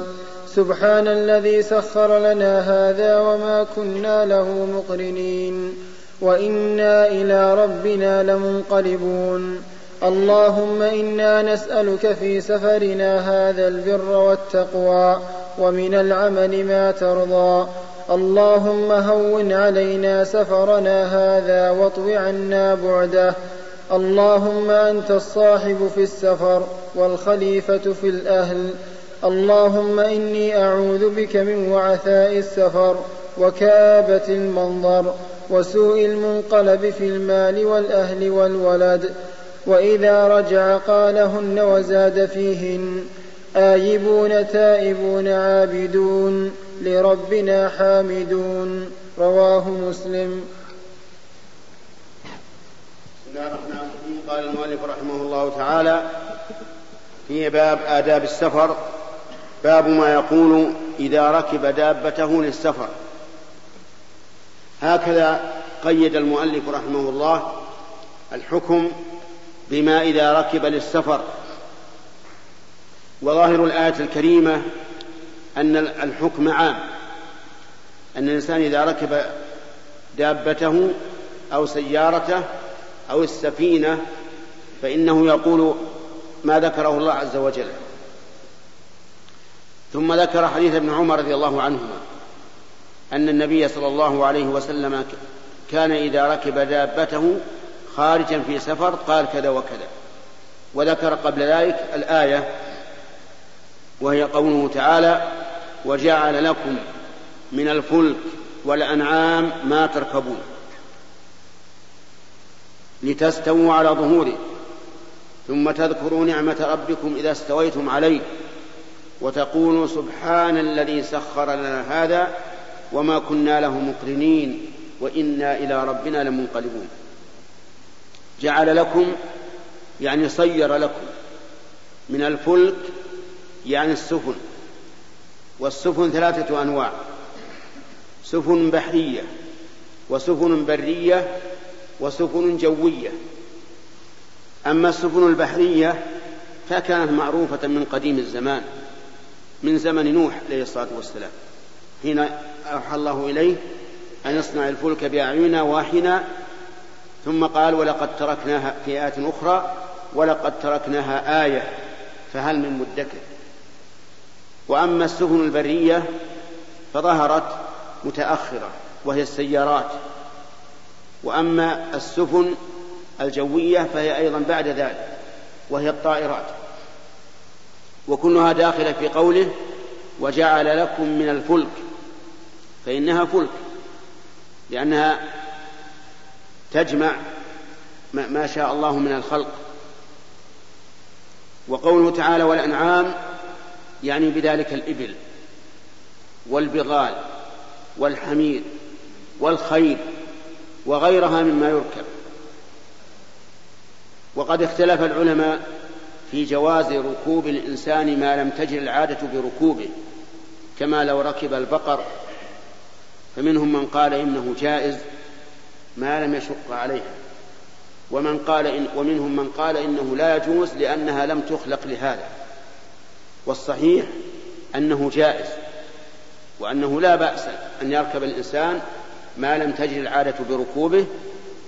سبحان الذي سخر لنا هذا وما كنا له مقرنين وإنا إلى ربنا لمنقلبون. اللهم إنا نسألك في سفرنا هذا البر والتقوى ومن العمل ما ترضى. اللهم هون علينا سفرنا هذا واطو عنا بعده. اللهم أنت الصاحب في السفر والخليفة في الأهل. اللهم إني أعوذ بك من وعثاء السفر وكابة المنظر وسوء المنقلب في المال والأهل والولد. وإذا رجع قالهن وزاد فيهن. آيبون تائبون عابدون لربنا حامدون رواه مسلم. بسم الله الرحمن الرحيم. قال المؤلف رحمه الله تعالى في باب آداب السفر باب ما يقول إذا ركب دابته للسفر. هكذا قيد المؤلف رحمه الله الحكم بما إذا ركب للسفر. وظاهر الآية الكريمة أن الحكم عام. أن الإنسان إذا ركب دابته أو سيارته أو السفينة فإنه يقول ما ذكره الله عز وجل. ثم ذكر حديث ابن عمر رضي الله عنهما أن النبي صلى الله عليه وسلم كان إذا ركب دابته خارجا في سفر قال كذا وكذا. وذكر قبل ذلك الآية وهي قوله تعالى وجعل لكم من الفلك والأنعام ما تركبون لتستووا على ظهوره ثم تذكروا نعمة ربكم إذا استويتم عليه وتقولوا سبحان الذي سخر لنا هذا وما كنا له مقرنين وإنا إلى ربنا لمنقلبون. جعل لكم يعني صير لكم من الفلك يعني السفن. والسفن ثلاثة أنواع. سفن بحرية وسفن برية وسفن جوية. أما السفن البحرية فكانت معروفة من قديم الزمان من زمن نوح عليه الصلاة والسلام. حين أوحى الله إليه أن يصنع الفلك بأعيننا وإحنا ثم قال ولقد تركناها في آية أخرى ولقد تركناها آية فهل من مدكر؟ وأما السفن البرية فظهرت متأخرة وهي السيارات. وأما السفن الجوية فهي أيضا بعد ذلك وهي الطائرات. وكلها داخلة في قوله وجعل لكم من الفلك فإنها فلك لأنها تجمع ما شاء الله من الخلق. وقوله تعالى والأنعام يعني بذلك الإبل والبغال والحمير والخيل وغيرها مما يركب. وقد اختلف العلماء في جواز ركوب الإنسان ما لم تجر العادة بركوبه كما لو ركب البقر. فمنهم من قال إنه جائز ما لم يشق عليها. ومن قال إن ومنهم من قال إنه لا يجوز لأنها لم تخلق لهذا. والصحيح أنه جائز وأنه لا بأس أن يركب الإنسان ما لم تجري العادة بركوبه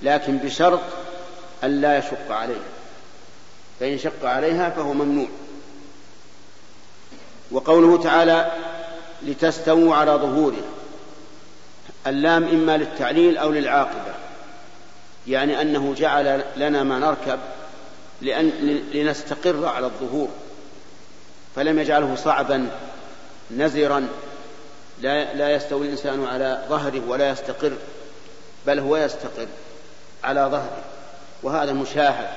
لكن بشرط أن لا يشق عليها فإن شق عليها فهو ممنوع. وقوله تعالى لتستووا على ظهوره. اللام إما للتعليل أو للعاقبة. يعني أنه جعل لنا ما نركب لأن لنستقر على الظهور. فلم يجعله صعبا نزرا لا, لا يستوي الإنسان على ظهره ولا يستقر بل هو يستقر على ظهره. وهذا مشاهد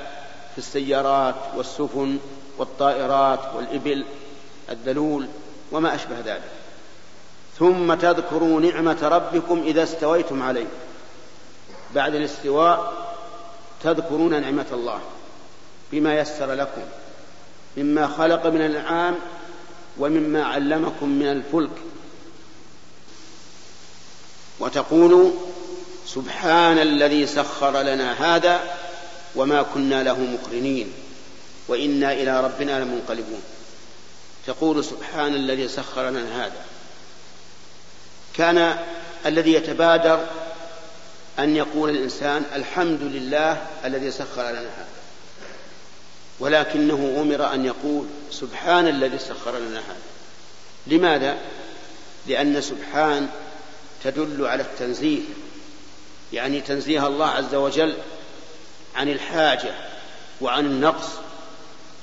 في السيارات والسفن والطائرات والإبل الذلول وما أشبه ذلك. ثم تذكروا نعمة ربكم إذا استويتم عليه. بعد الاستواء تذكرون نعمة الله بما يسر لكم. مما خلق من الأنعام ومما علمكم من الفلك. وتقول سبحان الذي سخر لنا هذا وما كنا له مقرنين وإنا إلى ربنا لمنقلبون. تقول سبحان الذي سخر لنا هذا. كان الذي يتبادر أن يقول الإنسان الحمد لله الذي سخر لنا هذا. ولكنه أمر أن يقول سبحان الذي سخر لنا هذا لماذا؟ لأن سبحان تدل على التنزيه يعني تنزيه الله عز وجل عن الحاجة وعن النقص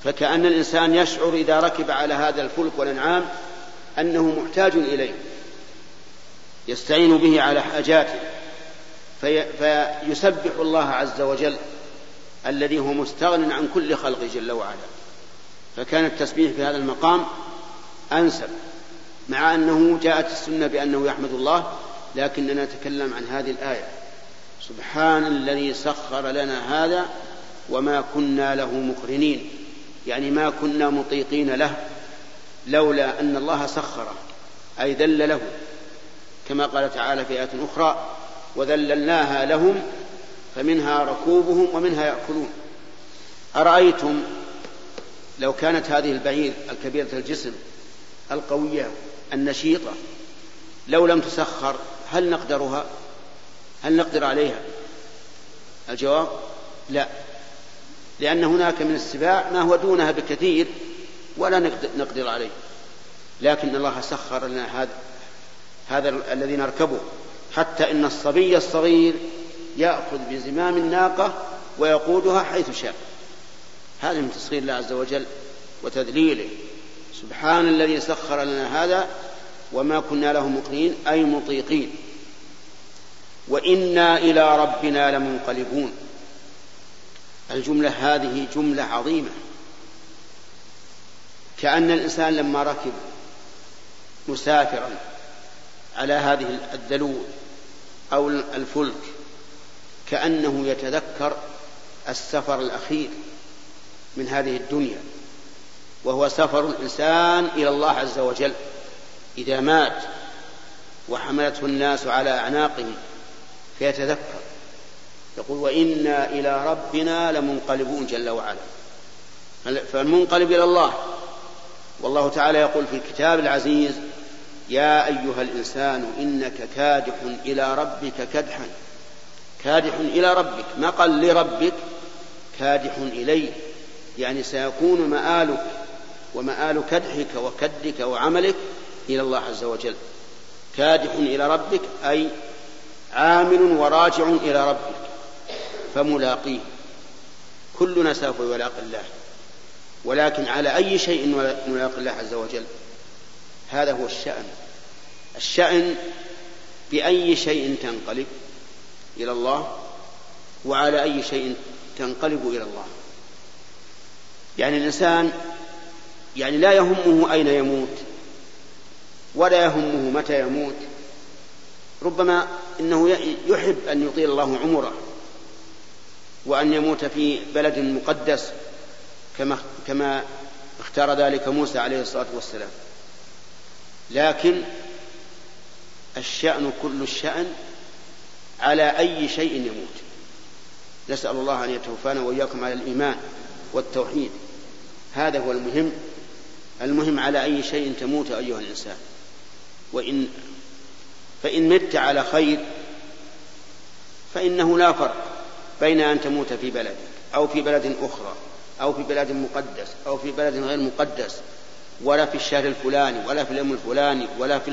فكأن الإنسان يشعر إذا ركب على هذا الفلك والأنعام أنه محتاج إليه يستعين به على حاجاته في فيسبح الله عز وجل الذي هو مستغن عن كل خلقه جل وعلا. فكان التسبيح في هذا المقام أنسب مع أنه جاءت السنة بأنه يحمد الله لكننا نتكلم عن هذه الآية. سبحان الذي سخر لنا هذا وما كنا له مقرنين. يعني ما كنا مطيقين له لولا أن الله سخره أي ذل له كما قال تعالى في آية أخرى وذللناها لهم فمنها ركوبهم ومنها يأكلون. أرأيتم لو كانت هذه البعير الكبيرة الجسم القوية النشيطة لو لم تسخر هل نقدرها؟ هل نقدر عليها؟ الجواب لا. لأن هناك من السباع ما هو دونها بكثير ولا نقدر عليه. لكن الله سخر لنا هذا هذا الذي نركبه. حتى إن الصبي الصغير يأخذ بزمام الناقة ويقودها حيث شاء. هذا من تصغير الله عز وجل وتذليله. سبحان الذي سخر لنا هذا وما كنا له مقرين أي مطيقين. وإنا إلى ربنا لمنقلبون. الجملة هذه جملة عظيمة. كأن الإنسان لما ركب مسافرا على هذه الدلول أو الفلك كأنه يتذكر السفر الأخير من هذه الدنيا وهو سفر الإنسان إلى الله عز وجل إذا مات وحملته الناس على أعناقهم فيتذكر يقول وإنا إلى ربنا لمنقلبون جل وعلا. فالمنقلب إلى الله. والله تعالى يقول في الكتاب العزيز يا أيها الإنسان إنك كادح إلى ربك كدحا. كادح إلى ربك ما قال لربك كادح إليه. يعني سيكون مآلك ومآل كدحك وكدك وعملك إلى الله عز وجل. كادح إلى ربك أي عامل وراجع إلى ربك فملاقيه. كلنا سوف يلاقي الله ولكن على أي شيء نلاقي الله عز وجل؟ هذا هو الشأن. الشأن بأي شيء تنقلب؟ إلى الله وعلى أي شيء تنقلب إلى الله. يعني الإنسان يعني لا يهمه أين يموت ولا يهمه متى يموت. ربما إنه يحب أن يطيل الله عمره وأن يموت في بلد مقدس كما كما اختار ذلك موسى عليه الصلاة والسلام. لكن الشأن كل الشأن على أي شيء يموت. نسأل الله أن يتوفانا وإياكم على الإيمان والتوحيد. هذا هو المهم. المهم على أي شيء تموت أيها الإنسان. وإن فإن مت على خير فإنه لا فرق بين أن تموت في بلدك أو في بلد أخرى أو في بلد مقدس أو في بلد غير مقدس ولا في الشهر الفلاني ولا في اليوم الفلاني ولا في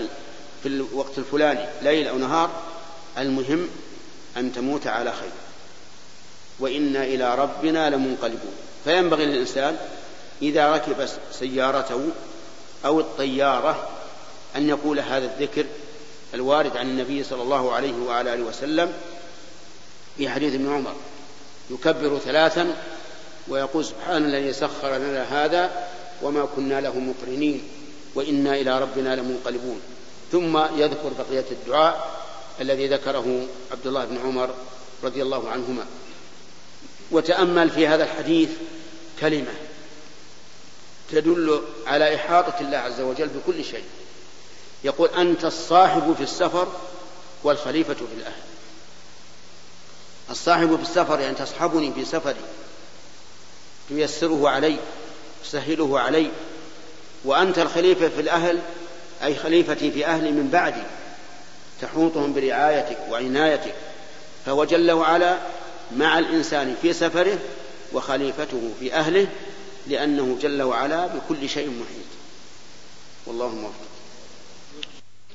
في الوقت الفلاني ليل أو نهار المهم أن تموت على خير. وإنا إلى ربنا لمنقلبون. فينبغي للإنسان إذا ركب سيارته أو الطيارة أن يقول هذا الذكر الوارد عن النبي صلى الله عليه وعلى آله وسلم في حديث ابن عمر. يكبر ثلاثا ويقول سبحان الذي سخر لنا هذا وما كنا له مقرنين. وإنا إلى ربنا لمنقلبون. ثم يذكر بقية الدعاء الذي ذكره عبد الله بن عمر رضي الله عنهما. وتأمل في هذا الحديث كلمة تدل على إحاطة الله عز وجل بكل شيء. يقول أنت الصاحب في السفر والخليفة في الأهل. الصاحب في السفر يعني تصحبني في سفري. تيسره علي تسهله علي. وأنت الخليفة في الأهل أي خليفتي في أهلي من بعدي. تحوطهم برعايتك وعنايتك فهو جل وعلا مع الإنسان في سفره وخليفته في أهله لأنه جل وعلا بكل شيء محيط. والله موفق.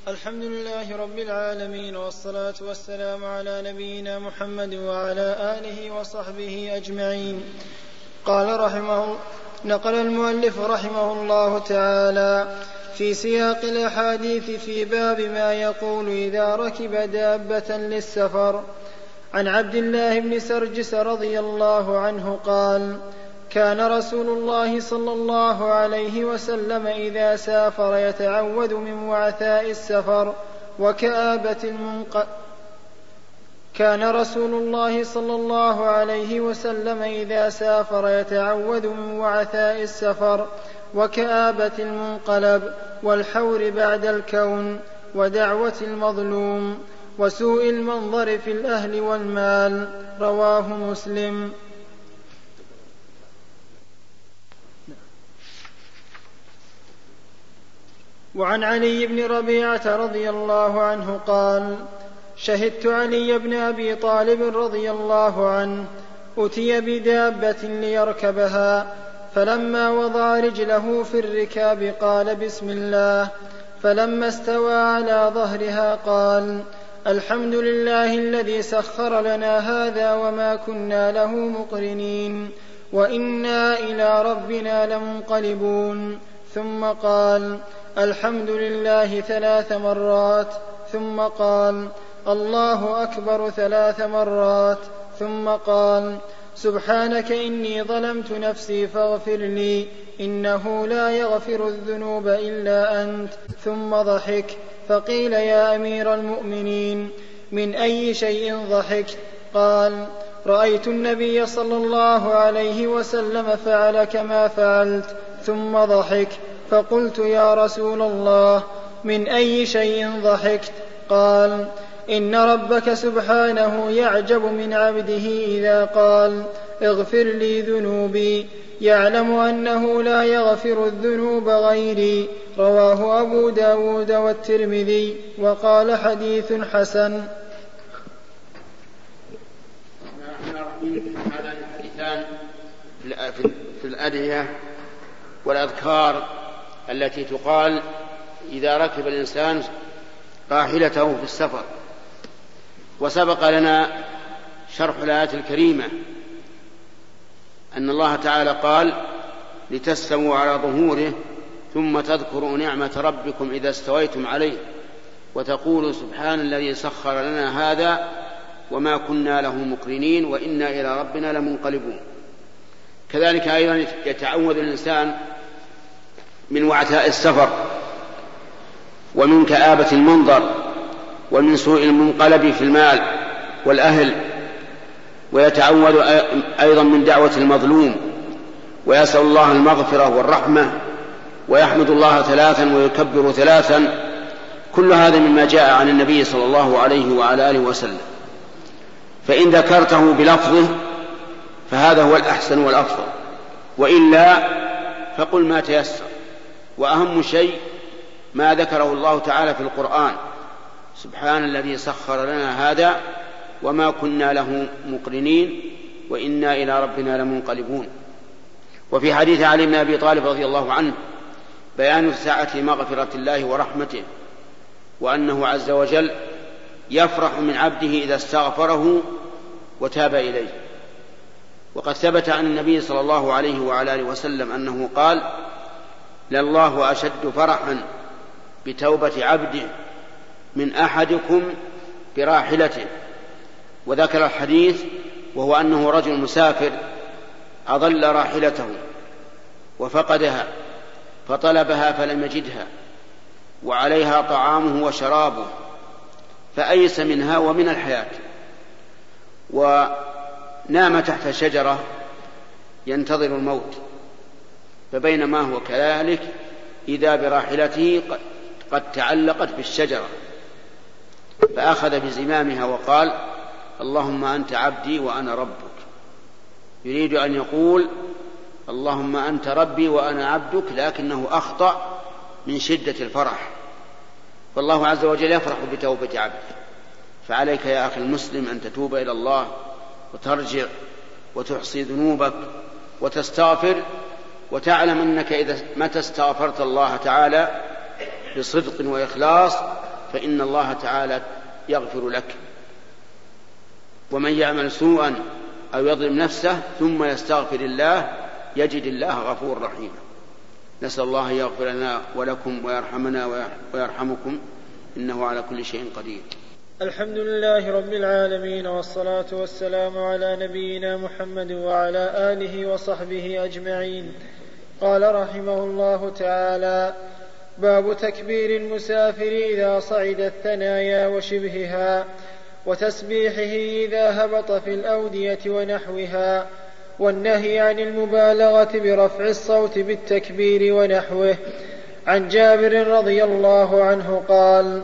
الحمد لله رب العالمين والصلاة والسلام على نبينا محمد وعلى آله وصحبه أجمعين. قال رحمه نقل المؤلف رحمه الله تعالى في سياق الأحاديث في باب ما يقول إذا ركب دابة للسفر. عن عبد الله بن سرجس رضي الله عنه قال كان رسول الله صلى الله عليه وسلم إذا سافر يتعوذ من وعثاء السفر وكآبة المنق. كان رسول الله صلى الله عليه وسلم إذا سافر يتعوذ من وعثاء السفر وكآبة المنقلب والحور بعد الكون ودعوة المظلوم وسوء المنظر في الأهل والمال. رواه مسلم. وعن علي بن ربيعة رضي الله عنه قال شهدت علي بن أبي طالب رضي الله عنه أتي بدابة ليركبها فلما وضع رجله في الركاب قال بسم الله. فلما استوى على ظهرها قال الحمد لله الذي سخر لنا هذا وما كنا له مقرنين وإنا إلى ربنا لمنقلبون. ثم قال الحمد لله ثلاث مرات. ثم قال الله أكبر ثلاث مرات. ثم قال سبحانك إني ظلمت نفسي فاغفر لي إنه لا يغفر الذنوب إلا أنت. ثم ضحك. فقيل يا أمير المؤمنين من أي شيء ضحكت قال رأيت النبي صلى الله عليه وسلم فعل كما فعلت. ثم ضحك. فقلت يا رسول الله من أي شيء ضحكت؟ قال إن ربك سبحانه يعجب من عبده إذا قال اغفر لي ذنوبي. يعلم أنه لا يغفر الذنوب غيري. رواه أبو داود والترمذي وقال حديث حسن. هذا الحديثان في الأدعية والأذكار التي تقال إذا ركب الإنسان راحلته في السفر. وسبق لنا شرح الآية الكريمة أن الله تعالى قال لتستووا على ظهوره ثم تذكروا نعمة ربكم إذا استويتم عليه وتقولوا سبحان الذي سخر لنا هذا وما كنا له مقرنين وإنا إلى ربنا لمنقلبون. كذلك أيضا يتعوذ الإنسان من وعثاء السفر ومن كآبة المنظر ومن سوء المنقلب في المال والأهل ويتعوذ أيضا من دعوة المظلوم ويسأل الله المغفرة والرحمة ويحمد الله ثلاثا ويكبر ثلاثا. كل هذا مما جاء عن النبي صلى الله عليه وعلى آله وسلم. فإن ذكرته بلفظه فهذا هو الأحسن والأفضل. وإلا فقل ما تيسر. وأهم شيء ما ذكره الله تعالى في القرآن. سبحان الذي سخر لنا هذا وما كنا له مقرنين وإنا إلى ربنا لمنقلبون. وفي حديث علي بن أبي طالب رضي الله عنه بيان سعة مغفرة الله ورحمته وأنه عز وجل يفرح من عبده إذا استغفره وتاب إليه. وقد ثبت عن النبي صلى الله عليه وعلى آله وسلم أنه قال لله أشد فرحا بتوبة عبده من أحدكم براحلته وذكر الحديث وهو أنه رجل مسافر أضل راحلته وفقدها فطلبها فلم يجدها وعليها طعامه وشرابه فأيس منها ومن الحياة ونام تحت شجرة ينتظر الموت فبينما هو كذلك إذا براحلته قد تعلقت بالشجرة. فأخذ بزمامها وقال اللهم أنت عبدي وأنا ربك. يريد أن يقول اللهم أنت ربي وأنا عبدك لكنه أخطأ من شدة الفرح. فالله عز وجل يفرح بتوبة عبده. فعليك يا أخي المسلم أن تتوب إلى الله وترجع وتحصي ذنوبك وتستغفر وتعلم أنك إذا متى استغفرت الله تعالى بصدق وإخلاص فإن الله تعالى يغفر لك. ومن يعمل سوءا أو يظلم نفسه ثم يستغفر الله يجد الله غفور رحيما نسأل الله يغفر لنا ولكم ويرحمنا ويرحمكم إنه على كل شيء قدير. الحمد لله رب العالمين والصلاة والسلام على نبينا محمد وعلى آله وصحبه أجمعين. قال رحمه الله تعالى باب تكبير المسافر إذا صعد الثنايا وشبهها وتسبيحه إذا هبط في الأودية ونحوها والنهي عن المبالغة برفع الصوت بالتكبير ونحوه. عن جابر رضي الله عنه قال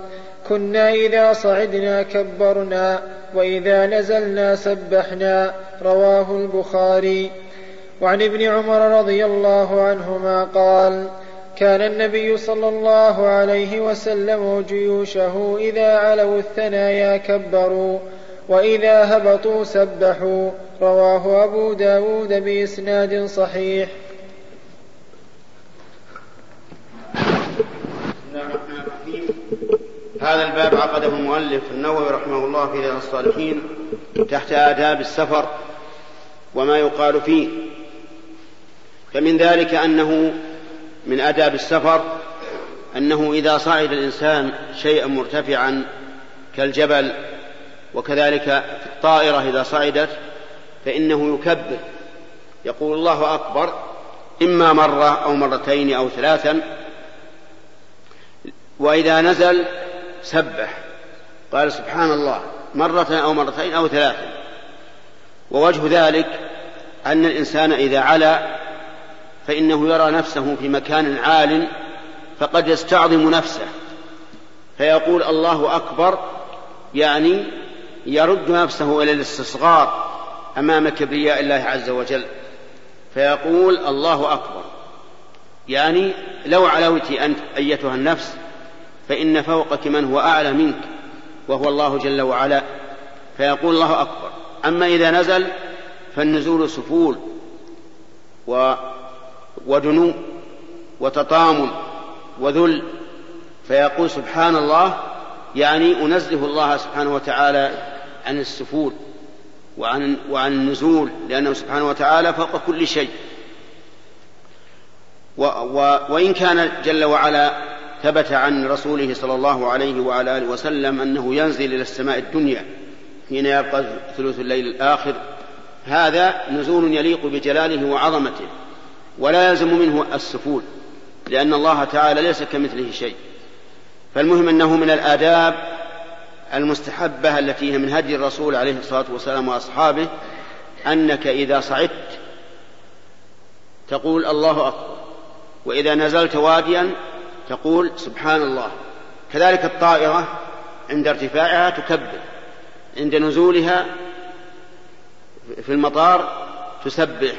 كنا إذا صعدنا كبرنا وإذا نزلنا سبحنا. رواه البخاري. وعن ابن عمر رضي الله عنهما قال كان النبي صلى الله عليه وسلم وجيوشه إذا علوا الثنايا كبروا وإذا هبطوا سبحوا. رواه أبو داود بإسناد صحيح. هذا الباب عقده المؤلف النووي رحمه الله في رياض الصالحين تحت آداب السفر وما يقال فيه. فمن ذلك أنه من آداب السفر أنه إذا صعد الإنسان شيئا مرتفعا كالجبل وكذلك في الطائرة إذا صعدت فإنه يكبر. يقول الله أكبر إما مرة أو مرتين أو ثلاثا. وإذا نزل سبح. قال سبحان الله مرة أو مرتين أو ثلاثا. ووجه ذلك أن الإنسان إذا علا فإنه يرى نفسه في مكان عال فقد يستعظم نفسه فيقول الله أكبر يعني يرد نفسه إلى الاستصغار أمام كبرياء الله عز وجل فيقول الله أكبر. يعني لو علوت أنت أيتها النفس فإن فوقك من هو أعلى منك وهو الله جل وعلا فيقول الله أكبر. أما إذا نزل فالنزول سفول و ودنو وتطامن وذل فيقول سبحان الله يعني أنزه الله سبحانه وتعالى عن السفول وعن وعن النزول لأنه سبحانه وتعالى فوق كل شيء. و و وإن كان جل وعلا ثبت عن رسوله صلى الله عليه وعلى آله وسلم أنه ينزل إلى السماء الدنيا حين يبقى ثلث الليل الآخر هذا نزول يليق بجلاله وعظمته. ولا يلزم منه السفول لأن الله تعالى ليس كمثله شيء. فالمهم أنه من الآداب المستحبة التي هي من هدي الرسول عليه الصلاة والسلام وأصحابه أنك إذا صعدت تقول الله أكبر وإذا نزلت واديا تقول سبحان الله. كذلك الطائرة عند ارتفاعها تكبر عند نزولها في المطار تسبح.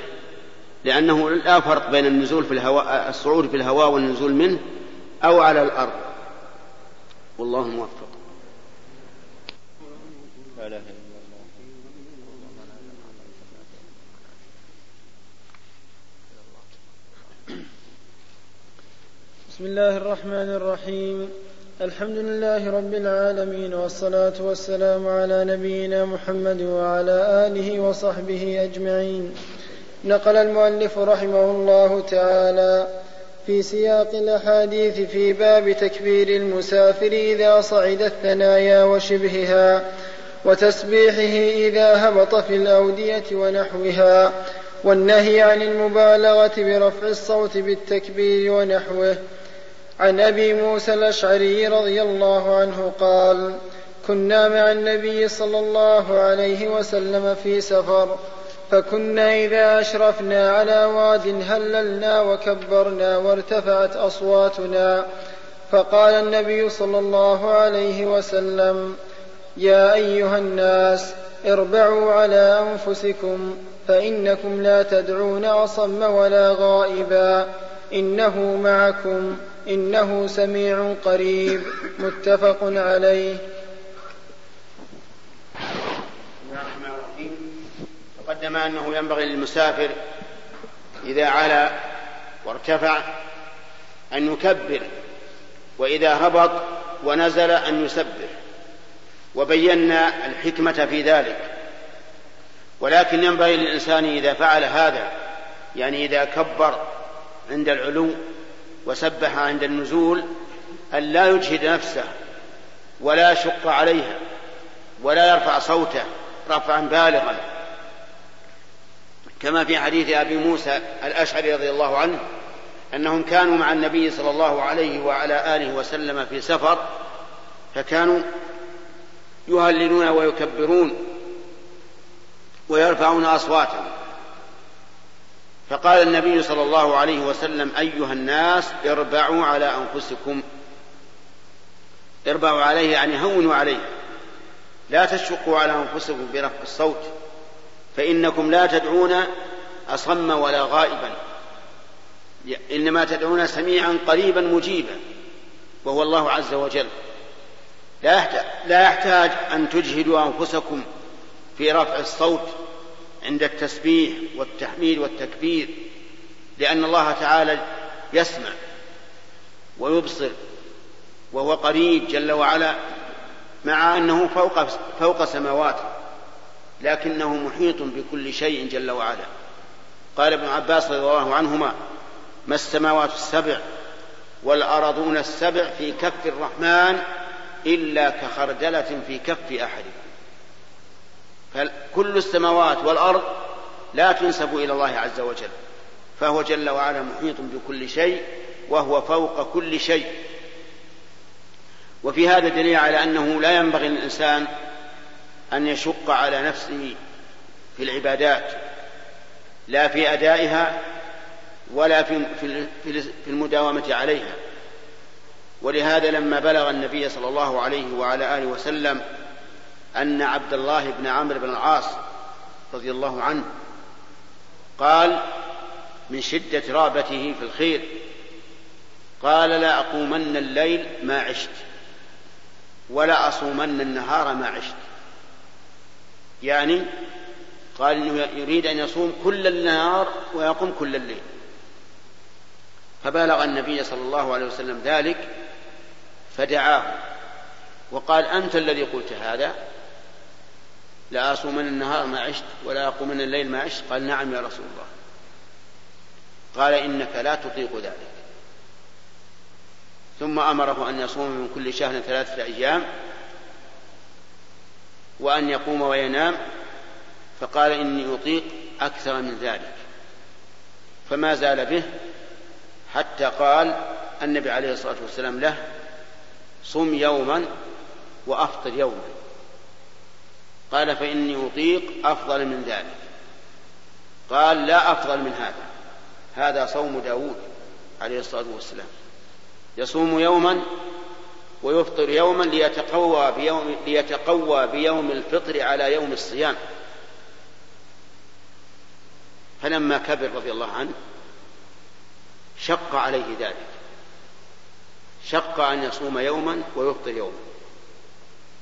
لأنه لا فرق بين النزول في الهواء الصعود في الهواء والنزول منه أو على الأرض. والله موفق. بسم الله الرحمن الرحيم. الحمد لله رب العالمين والصلاة والسلام على نبينا محمد وعلى آله وصحبه أجمعين. نقل المؤلف رحمه الله تعالى في سياق الأحاديث في باب تكبير المسافر إذا صعد الثنايا وشبهها وتسبيحه إذا هبط في الأودية ونحوها والنهي عن المبالغة برفع الصوت بالتكبير ونحوه. عن أبي موسى الأشعري رضي الله عنه قال كنا مع النبي صلى الله عليه وسلم في سفر فكنا إذا أشرفنا على واد هللنا وكبرنا وارتفعت أصواتنا. فقال النبي صلى الله عليه وسلم يا أيها الناس اربعوا على أنفسكم فإنكم لا تدعون أصم ولا غائبا. إنه معكم إنه سميع قريب. متفق عليه. تقدم أنه ينبغي للمسافر إذا علا وارتفع أن يكبر وإذا هبط ونزل أن يسبح. وبينا الحكمة في ذلك. ولكن ينبغي للإنسان إذا فعل هذا يعني إذا كبر عند العلو وسبح عند النزول أن لا يجهد نفسه ولا يشق عليها ولا يرفع صوته رفعا بالغا. كما في حديث أبي موسى الأشعري رضي الله عنه أنهم كانوا مع النبي صلى الله عليه وعلى آله وسلم في سفر فكانوا يهللون ويكبرون ويرفعون أصواتهم. فقال النبي صلى الله عليه وسلم أيها الناس اربعوا على أنفسكم. اربعوا عليه يعني هونوا عليه. لا تشقوا على أنفسكم برفع الصوت. فإنكم لا تدعون أصم ولا غائبا. إنما تدعون سميعا قريبا مجيبا وهو الله عز وجل. لا يحتاج أن تجهدوا أنفسكم في رفع الصوت عند التسبيح والتحميد والتكبير لأن الله تعالى يسمع ويبصر وهو قريب جل وعلا مع أنه فوق فوق سماواته. لكنه محيط بكل شيء جل وعلا. قال ابن عباس رضي الله عنهما ما السماوات السبع والأرضون السبع في كف الرحمن إلا كخردلة في كف أحدكم فكل السماوات والأرض لا تنسب إلى الله عز وجل؟ فهو جل وعلا محيط بكل شيء وهو فوق كل شيء. وفي هذا دليل على أنه لا ينبغي للإنسان أن يشق على نفسه في العبادات لا في أدائها ولا في في المداومة عليها. ولهذا لما بلغ النبي صلى الله عليه وعلى آله وسلم أن عبد الله بن عمرو بن العاص رضي الله عنه قال من شدة رغبته في الخير قال لا أقومن الليل ما عشت ولا أصومن النهار ما عشت. يعني قال إنه يريد أن يصوم كل النهار ويقوم كل الليل. فبلغ النبي صلى الله عليه وسلم ذلك فدعاه وقال أنت الذي قلت هذا؟ لا أصومن النهار ما عشت ولا أقومن الليل ما عشت؟ قال نعم يا رسول الله. قال إنك لا تطيق ذلك. ثم أمره أن يصوم من كل شهر ثلاثة أيام وأن يقوم وينام فقال إني أطيق أكثر من ذلك. فما زال به حتى قال النبي عليه الصلاة والسلام له صم يوما وأفطر يوما. قال فإني أطيق أفضل من ذلك. قال لا أفضل من هذا. هذا صوم داود عليه الصلاة والسلام. يصوم يوما ويفطر يوما ليتقوى بيوم, ليتقوى بيوم الفطر على يوم الصيام. فلما كبر رضي الله عنه شق عليه ذلك. شق أن يصوم يوما ويفطر يوما.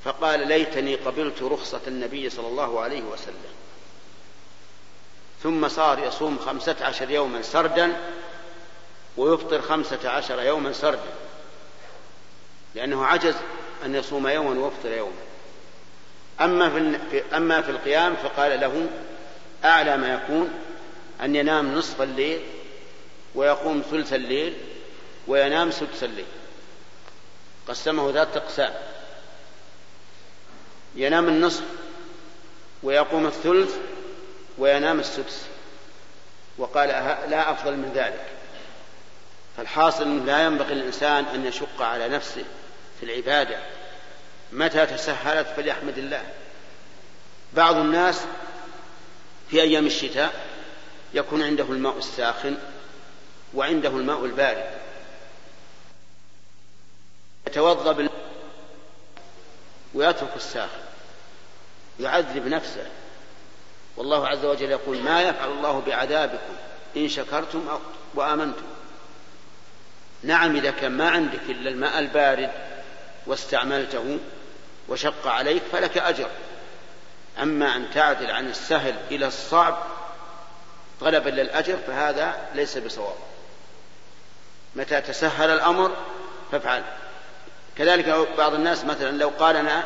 فقال ليتني قبلت رخصة النبي صلى الله عليه وسلم. ثم صار يصوم خمسة عشر يوما سردا ويفطر خمسة عشر يوما سردا. لأنه عجز أن يصوم يوما ويفطر يوما أما في, أما في القيام فقال له أعلى ما يكون أن ينام نصف الليل ويقوم ثلث الليل وينام سدس الليل. قسمه ذات أقسام. ينام النصف ويقوم الثلث وينام السدس. وقال لا أفضل من ذلك. فالحاصل لا ينبغي للإنسان أن يشق على نفسه في العبادة متى تسهلت فليحمد الله. بعض الناس في أيام الشتاء يكون عنده الماء الساخن وعنده الماء البارد. يتوضأ بالماء ويترك الساخن. يعذب نفسه. والله عز وجل يقول ما يفعل الله بعذابكم إن شكرتم وآمنتم. نعم إذا كان ما عندك إلا الماء البارد واستعملته وشق عليك فلك أجر. أما أن تعدل عن السهل إلى الصعب طلبا للأجر فهذا ليس بصواب. متى تسهل الأمر فافعل. كذلك بعض الناس مثلا لو قال أنا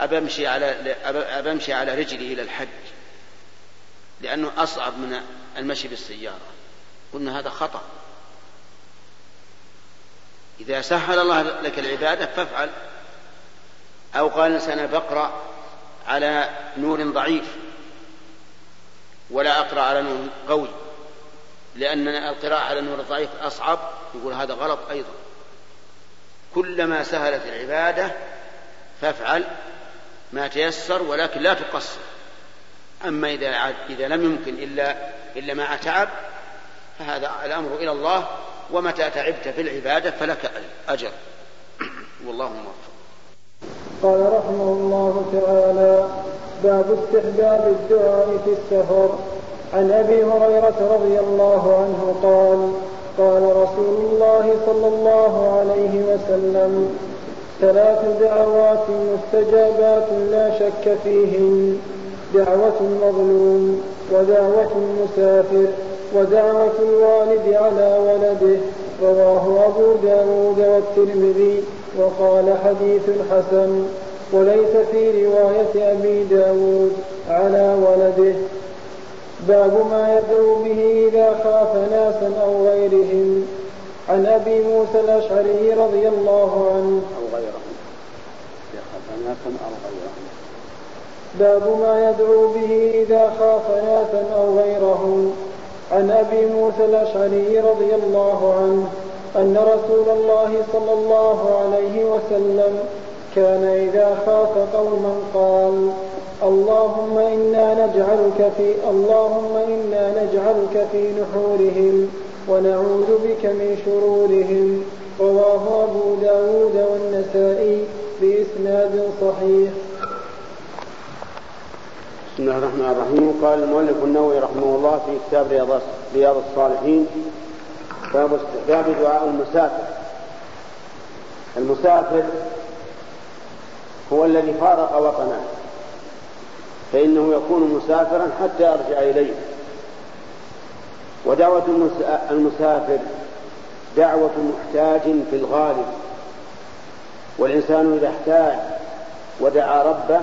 أبمشي على أبمشي على رجلي إلى الحج لأنه أصعب من المشي بالسيارة. قلنا هذا خطأ. إذا سهل الله لك العبادة فافعل. أو قال الإنسان بقرأ على نور ضعيف ولا أقرأ على نور قوي لأن القراءة على النور الضعيف أصعب يقول هذا غلط أيضا. كلما سهلت العبادة فافعل ما تيسر ولكن لا تقصر. أما إذا إذا لم يمكن إلا إلا مع تعب فهذا الأمر إلى الله. ومتى تعبت في العبادة فلك أجر. والله موفق. قال رحمه الله تعالى باب استحباب الدعاء في السفر. عن أبي هريرة رضي الله عنه قال قال رسول الله صلى الله عليه وسلم ثلاث دعوات مستجابات لا شك فيهن دعوة المظلوم ودعوة المسافر ودعوة الوالد على ولده رواه أبو داود والترمذي وقال حديث حسن وليس في رواية أبي داود على ولده. باب ما يدعو به إذا خاف ناسا أو غيرهم. عن أبي موسى الأشعري رضي الله عنه. أو غيرهم. إذا خاف ناسا أو غيرهم. باب ما يدعو به إذا خاف ناسا أو غيرهم. عن أبي موسى الأشعري رضي الله عنه أن رسول الله صلى الله عليه وسلم كان إذا خاف قوما قال اللهم إنا نجعلك في اللهم إنا نجعلك في نحورهم ونعوذ بك من شرورهم. رواه أبو داود والنسائي بإسناد صحيح. بسم الله الرحمن الرحيم. قال المؤلف النووي رحمه الله في كتاب رياض رياض الصالحين باب استحباب دعاء المسافر. المسافر هو الذي فارق وطنه فإنه يكون مسافرا حتى يرجع إليه. ودعوة المسافر دعوة محتاج في الغالب والإنسان إذا احتاج ودعا ربه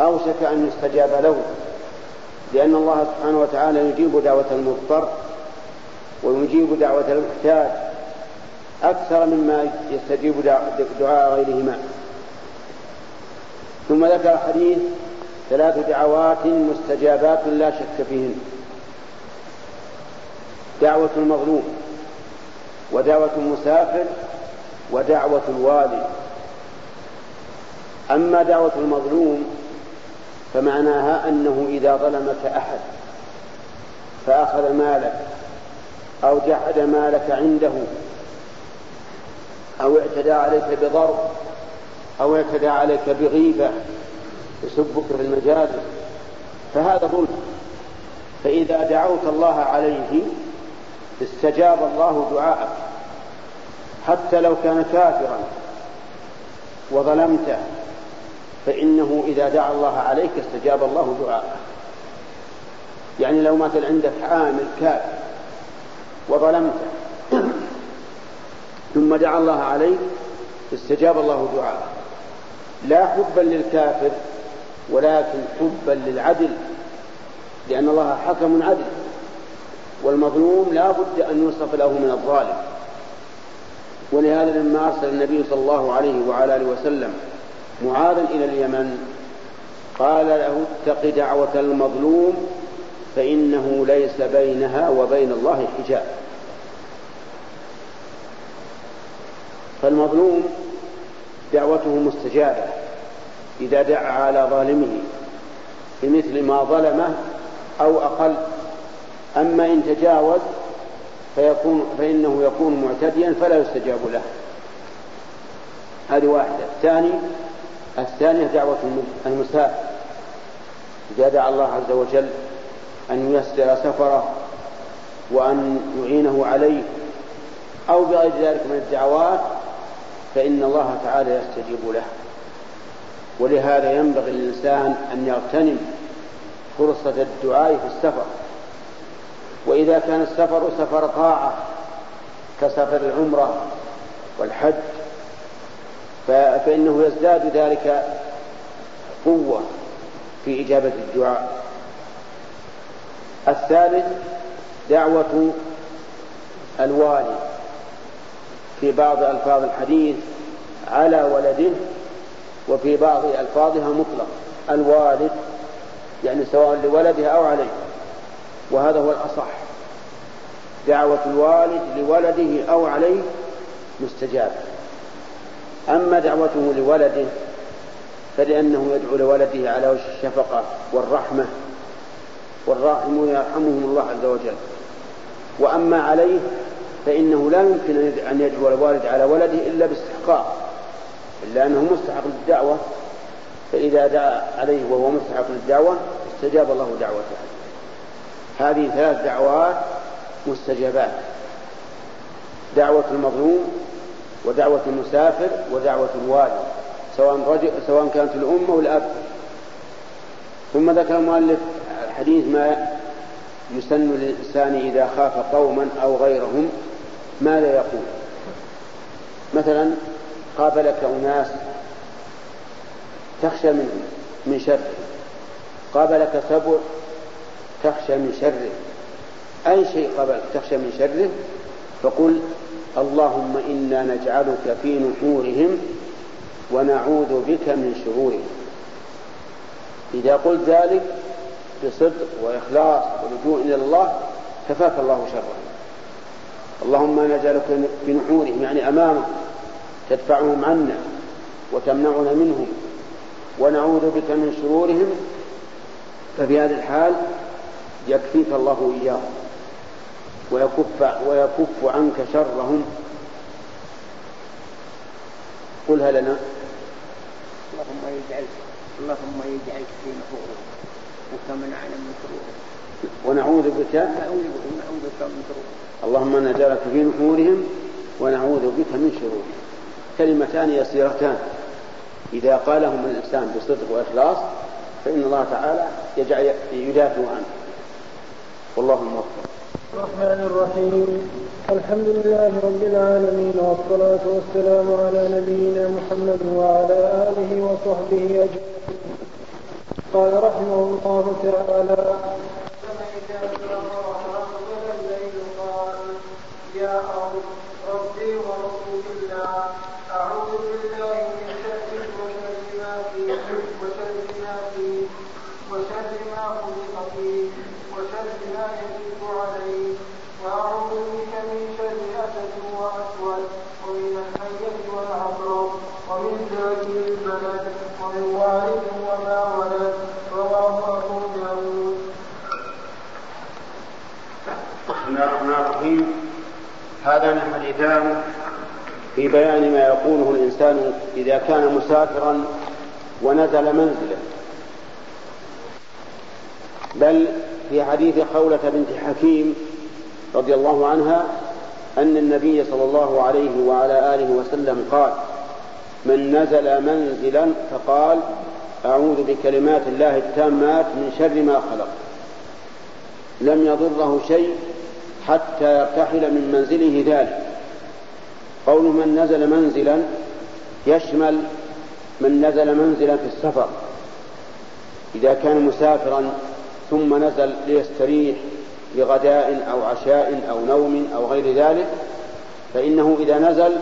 أوشك أن يستجاب له لأن الله سبحانه وتعالى يجيب دعوة المضطر ويجيب دعوة المحتاج أكثر مما يستجيب دعاء غيرهما. ثم ذكر حديث ثلاث دعوات مستجابات لا شك فيهن. دعوة المظلوم ودعوة المسافر ودعوة الوالي. أما دعوة المظلوم فمعناها أنه إذا ظلمك أحد فأخذ مالك أو جحد مالك عنده أو اعتدى عليك بضرب أو اعتدى عليك بغيبة يسبك في المجالس فهذا ظلم. فإذا دعوت الله عليه استجاب الله دعاءك. حتى لو كان كافرا وظلمته فإنه إذا دعا الله عليك استجاب الله دعاءه. يعني لو مثل عندك عامل كافر وظلمته ثم دعا الله عليك استجاب الله دعاءه. لا حبا للكافر ولكن حبا للعدل لأن الله حكم عدل والمظلوم لا بد أن يوصف له من الظالم. ولهذا لما أرسل النبي صلى الله عليه وعلى آله وسلم معاذا إلى اليمن؟ قال له اتق دعوة المظلوم فإنه ليس بينها وبين الله حجاب. فالمظلوم دعوته مستجابة إذا دعا على ظالمه بمثل ما ظلمه أو أقل. أما إن تجاوز فيكون فإنه يكون معتديا فلا يستجاب له. هذه واحدة. الثاني الثانية دعوة المسافر إذا دعا الله عز وجل أن ييسر سفره وأن يعينه عليه أو بغير ذلك من الدعوات فإن الله تعالى يستجيب له. ولهذا ينبغي للإنسان أن يغتنم فرصة الدعاء في السفر. وإذا كان السفر سفر طاعة كسفر العمرة والحج فإنه يزداد ذلك قوة في إجابة الدعاء. الثالث دعوة الوالي في بعض ألفاظ الحديث على ولده وفي بعض ألفاظها مطلق. الوالد يعني سواء لولده أو عليه. وهذا هو الأصح. دعوة الوالد لولده أو عليه مستجابة. أما دعوته لولده فلأنه يدعو لولده على وجه الشفقة والرحمة والراحمون يرحمهم الله عز وجل. وأما عليه فإنه لا يمكن أن يدعو الوالد على ولده إلا باستحقاق. إلا أنه مستحق للدعوة فإذا دعا عليه وهو مستحق للدعوة استجاب الله دعوته. هذه ثلاث دعوات مستجابات. دعوة المظلوم ودعوة المسافر ودعوة الوالي سواء رجل سواء كانت الأم أو الأب. ثم ذكر المؤلف الحديث ما يسن للإنسان إذا خاف قوما أو غيرهم ماذا يقول. مثلا قابلك أناس تخشى منهم من شر قابلك سبع تخشى من شره. أي شيء قبل تخشى من شره؟ فقل اللهم إنا نجعلك في نحورهم ونعوذ بك من شرورهم. إذا قلت ذلك بصدق وإخلاص ولجوء إلى الله كفاك الله شره اللهم نجعلك في نحورهم يعني أمامهم تدفعهم عنا وتمنعنا منهم. ونعوذ بك من شرورهم ففي هذه الحال يكفيك الله إياهم ويكف ويكف عنك شرهم. قلها لنا اللهم يجعل اللهم يجعلك في نحورهم وكمنعنا من شرورهم ونعوذ بك نعوذ بك من شرورهم اللهم نجعلك في نحورهم ونعوذ بك من شرورهم كلمتان يسيرتان. إذا قالهما الإنسان بصدق وإخلاص فإن الله تعالى يجعل يدافع عنه. والله الموفق الرحمن الرحيم. الحمد لله رب العالمين والصلاة والسلام على نبينا محمد وعلى آله وصحبه أجمعين. قال رحمه الله تعالى يا ربي ورسول الله أعوذ بالله من شر وشر ما فيه وشر ما فيه وشر ما خلق فيه وشر ما يجب عليه وأعوذ بك من شر أسد وأسود ومن الحية والعقرب ومن ذاته البلد ومن والد وما ولد رواه أبو داود بسم الله الرحمن الرحيم الحديثان في بيان ما يقوله الإنسان إذا كان مسافرا ونزل منزله. بل في حديث خولة بنت حكيم رضي الله عنها أن النبي صلى الله عليه وعلى آله وسلم قال من نزل منزلا فقال أعوذ بكلمات الله التامات من شر ما خلق. لم يضره شيء حتى يرتحل من منزله ذلك. قول من نزل منزلا يشمل من نزل منزلا في السفر. إذا كان مسافرا ثم نزل ليستريح لغداء أو عشاء أو نوم أو غير ذلك فإنه إذا نزل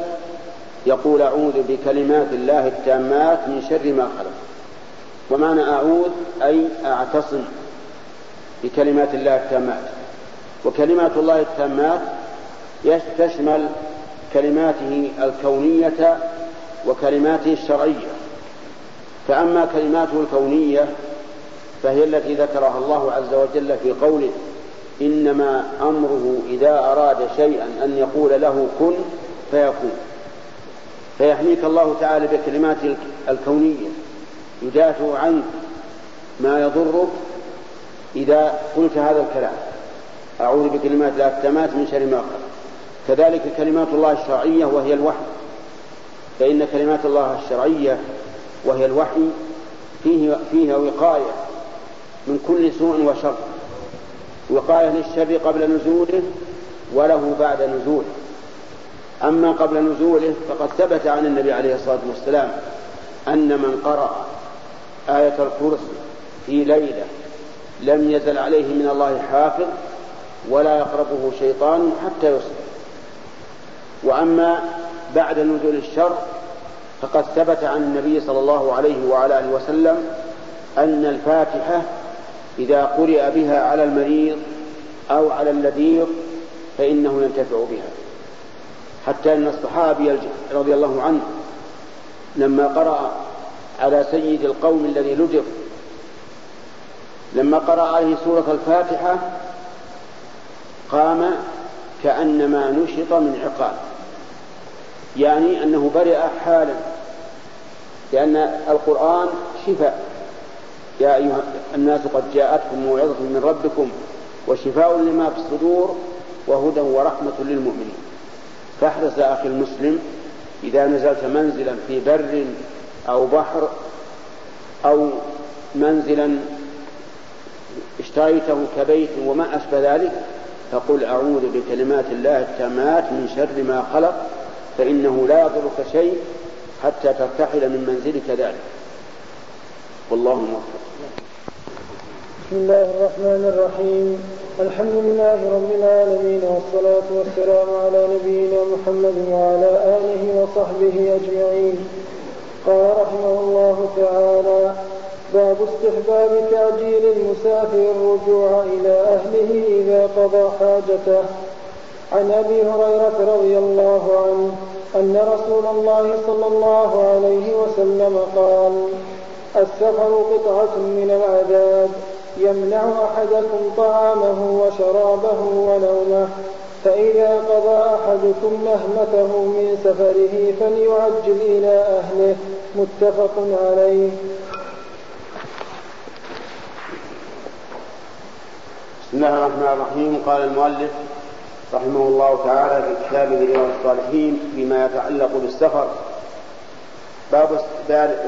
يقول أعوذ بكلمات الله التامات من شر ما خلق. ومعنى أعوذ أي أعتصم بكلمات الله التامات. وكلمات الله التامات تشمل كلماته الكونية وكلماته الشرعية. فأما كلماته الكونية فهي التي ذكرها الله عز وجل في قوله إنما أمره إذا أراد شيئا أن يقول له كن فيكون. فيحميك الله تعالى بكلماته الكونية. يدافع عنك ما يضرك إذا قلت هذا الكلام. أعوذ بكلمات التامات من شر ما خلق كذلك كلمات الله الشرعية وهي الوحي. فإن كلمات الله الشرعية وهي الوحي فيه فيها وقاية من كل سوء وشر. وقاية للشر قبل نزوله وله بعد نزوله. أما قبل نزوله فقد ثبت عن النبي عليه الصلاة والسلام أن من قرأ آية الكرسي في ليلة لم يزل عليه من الله حافظ ولا يقربه شيطان حتى يصبح. وأما بعد نزول الشر فقد ثبت عن النبي صلى الله عليه وعلى آله وسلم أن الفاتحة إذا قرئ بها على المريض أو على اللذيذ فإنه ينتفع بها. حتى أن الصحابي رضي الله عنه لما قرأ على سيد القوم الذي لجف لما قرأ عليه سورة الفاتحة قام كأنما نشط من عقال يعني أنه برئ حالا لأن القرآن شفاء. يا أيها الناس قد جاءتكم موعظة من ربكم وشفاء لما في الصدور وهدى ورحمة للمؤمنين. فاحرص يا أخي المسلم إذا نزلت منزلا في بر أو بحر أو منزلا اشتريته كبيت وما أشبه ذلك فقل أعوذ بكلمات الله التامات من شر ما خلق فإنه لا يضرك شيء حتى ترتحل من منزلك ذلك. والله موفق. بسم الله الرحمن الرحيم. الحمد لله رب العالمين والصلاة والسلام على نبينا محمد وعلى آله وصحبه أجمعين. قال رحمه الله تعالى باب استحباب تعجيل المسافر الرجوع إلى أهله إذا قضى حاجته. عن أبي هريرة رضي الله عنه أن رسول الله صلى الله عليه وسلم قال السفر قطعة من العذاب يمنع أحدكم طعامه وشرابه ونومه فإذا قضى أحدكم نهمته من سفره فليعجل إلى أهله متفق عليه. بسم الله الرحمن الرحيم. قال المؤلف رحمه الله تعالى في كتابه رياض الصالحين فيما يتعلق بالسفر. باب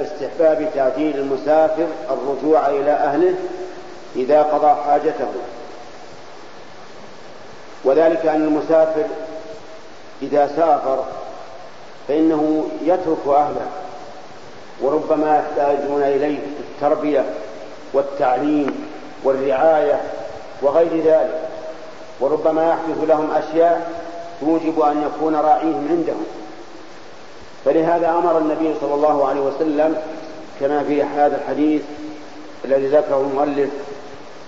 استحباب تعجيل المسافر الرجوع إلى أهله إذا قضى حاجته. وذلك أن المسافر إذا سافر فإنه يترك أهله وربما يحتاجون إليه في التربية والتعليم والرعاية وغير ذلك. وربما يحدث لهم أشياء توجب أن يكون راعيهم عندهم. فلهذا أمر النبي صلى الله عليه وسلم كما في هذا الحديث الذي ذكره المؤلف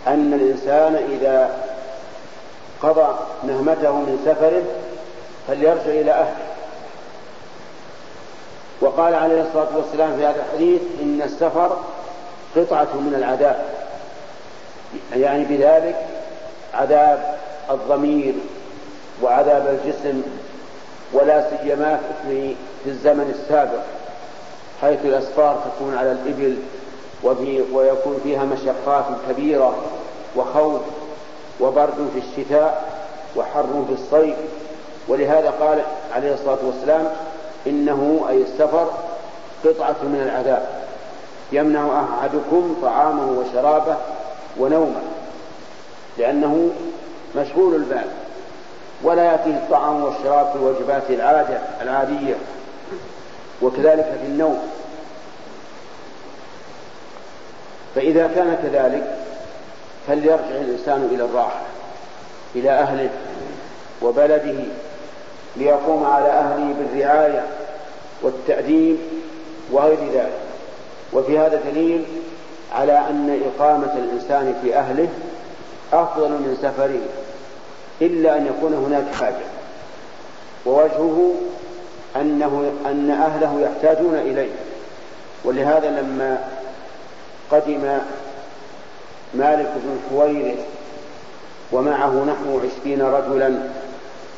أن الإنسان إذا قضى نهمته من سفره فليرجع إلى أهله. وقال عليه الصلاة والسلام في هذا الحديث إن السفر قطعة من العذاب. يعني بذلك عذاب الضمير وعذاب الجسم ولا سيما في الزمن السابق حيث الأسفار تكون على الإبل وفي ويكون فيها مشقات كبيرة وخوف وبرد في الشتاء وحر في الصيف. ولهذا قال عليه الصلاة والسلام إنه أي السفر قطعة من العذاب يمنع أحدكم طعامه وشرابه ونومه لأنه مشغول البال ولا يأتيه الطعام والشراب في الوجبات العادة العادية وكذلك في النوم. فإذا كان كذلك فليرجع الإنسان إلى الراحة إلى أهله وبلده ليقوم على أهله بالرعاية والتأديب وغير ذلك. وفي هذا دليل على أن إقامة الإنسان في أهله أفضل من سفره. إلا أن يكون هناك حاجة. ووجهه أنه أن أهله يحتاجون إليه. ولهذا لما قدم مالك بن حويرث ومعه نحو عشرين رجلا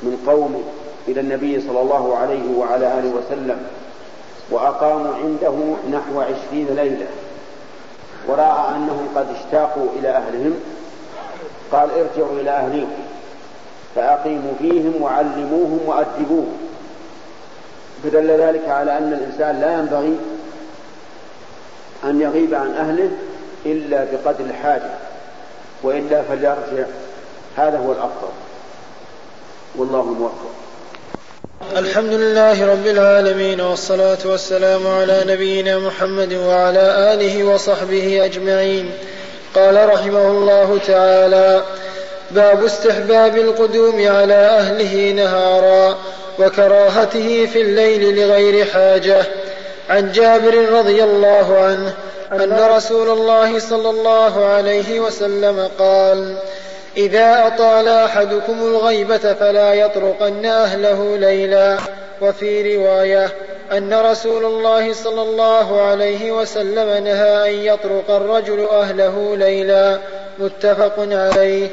من قومه إلى النبي صلى الله عليه وعلى آله وسلم وأقاموا عنده نحو عشرين ليلة. ورأى أنهم قد اشتاقوا إلى أهلهم قال ارجعوا إلى أهليكم. فأقيموا فيهم وعلموهم وأدبوهم. فدل ذلك على أن الإنسان لا ينبغي أن يغيب عن أهله إلا بقدر الحاجة وإلا فليرجع. هذا هو الأفضل. والله موفق. الحمد لله رب العالمين والصلاة والسلام على نبينا محمد وعلى آله وصحبه أجمعين. قال رحمه الله تعالى باب استحباب القدوم على أهله نهارا وكراهته في الليل لغير حاجة. عن جابر رضي الله عنه أن رسول الله صلى الله عليه وسلم قال إذا أطال أحدكم الغيبة فلا يطرقن أهله ليلا. وفي رواية أن رسول الله صلى الله عليه وسلم نهى أن يطرق الرجل أهله ليلا. متفق عليه.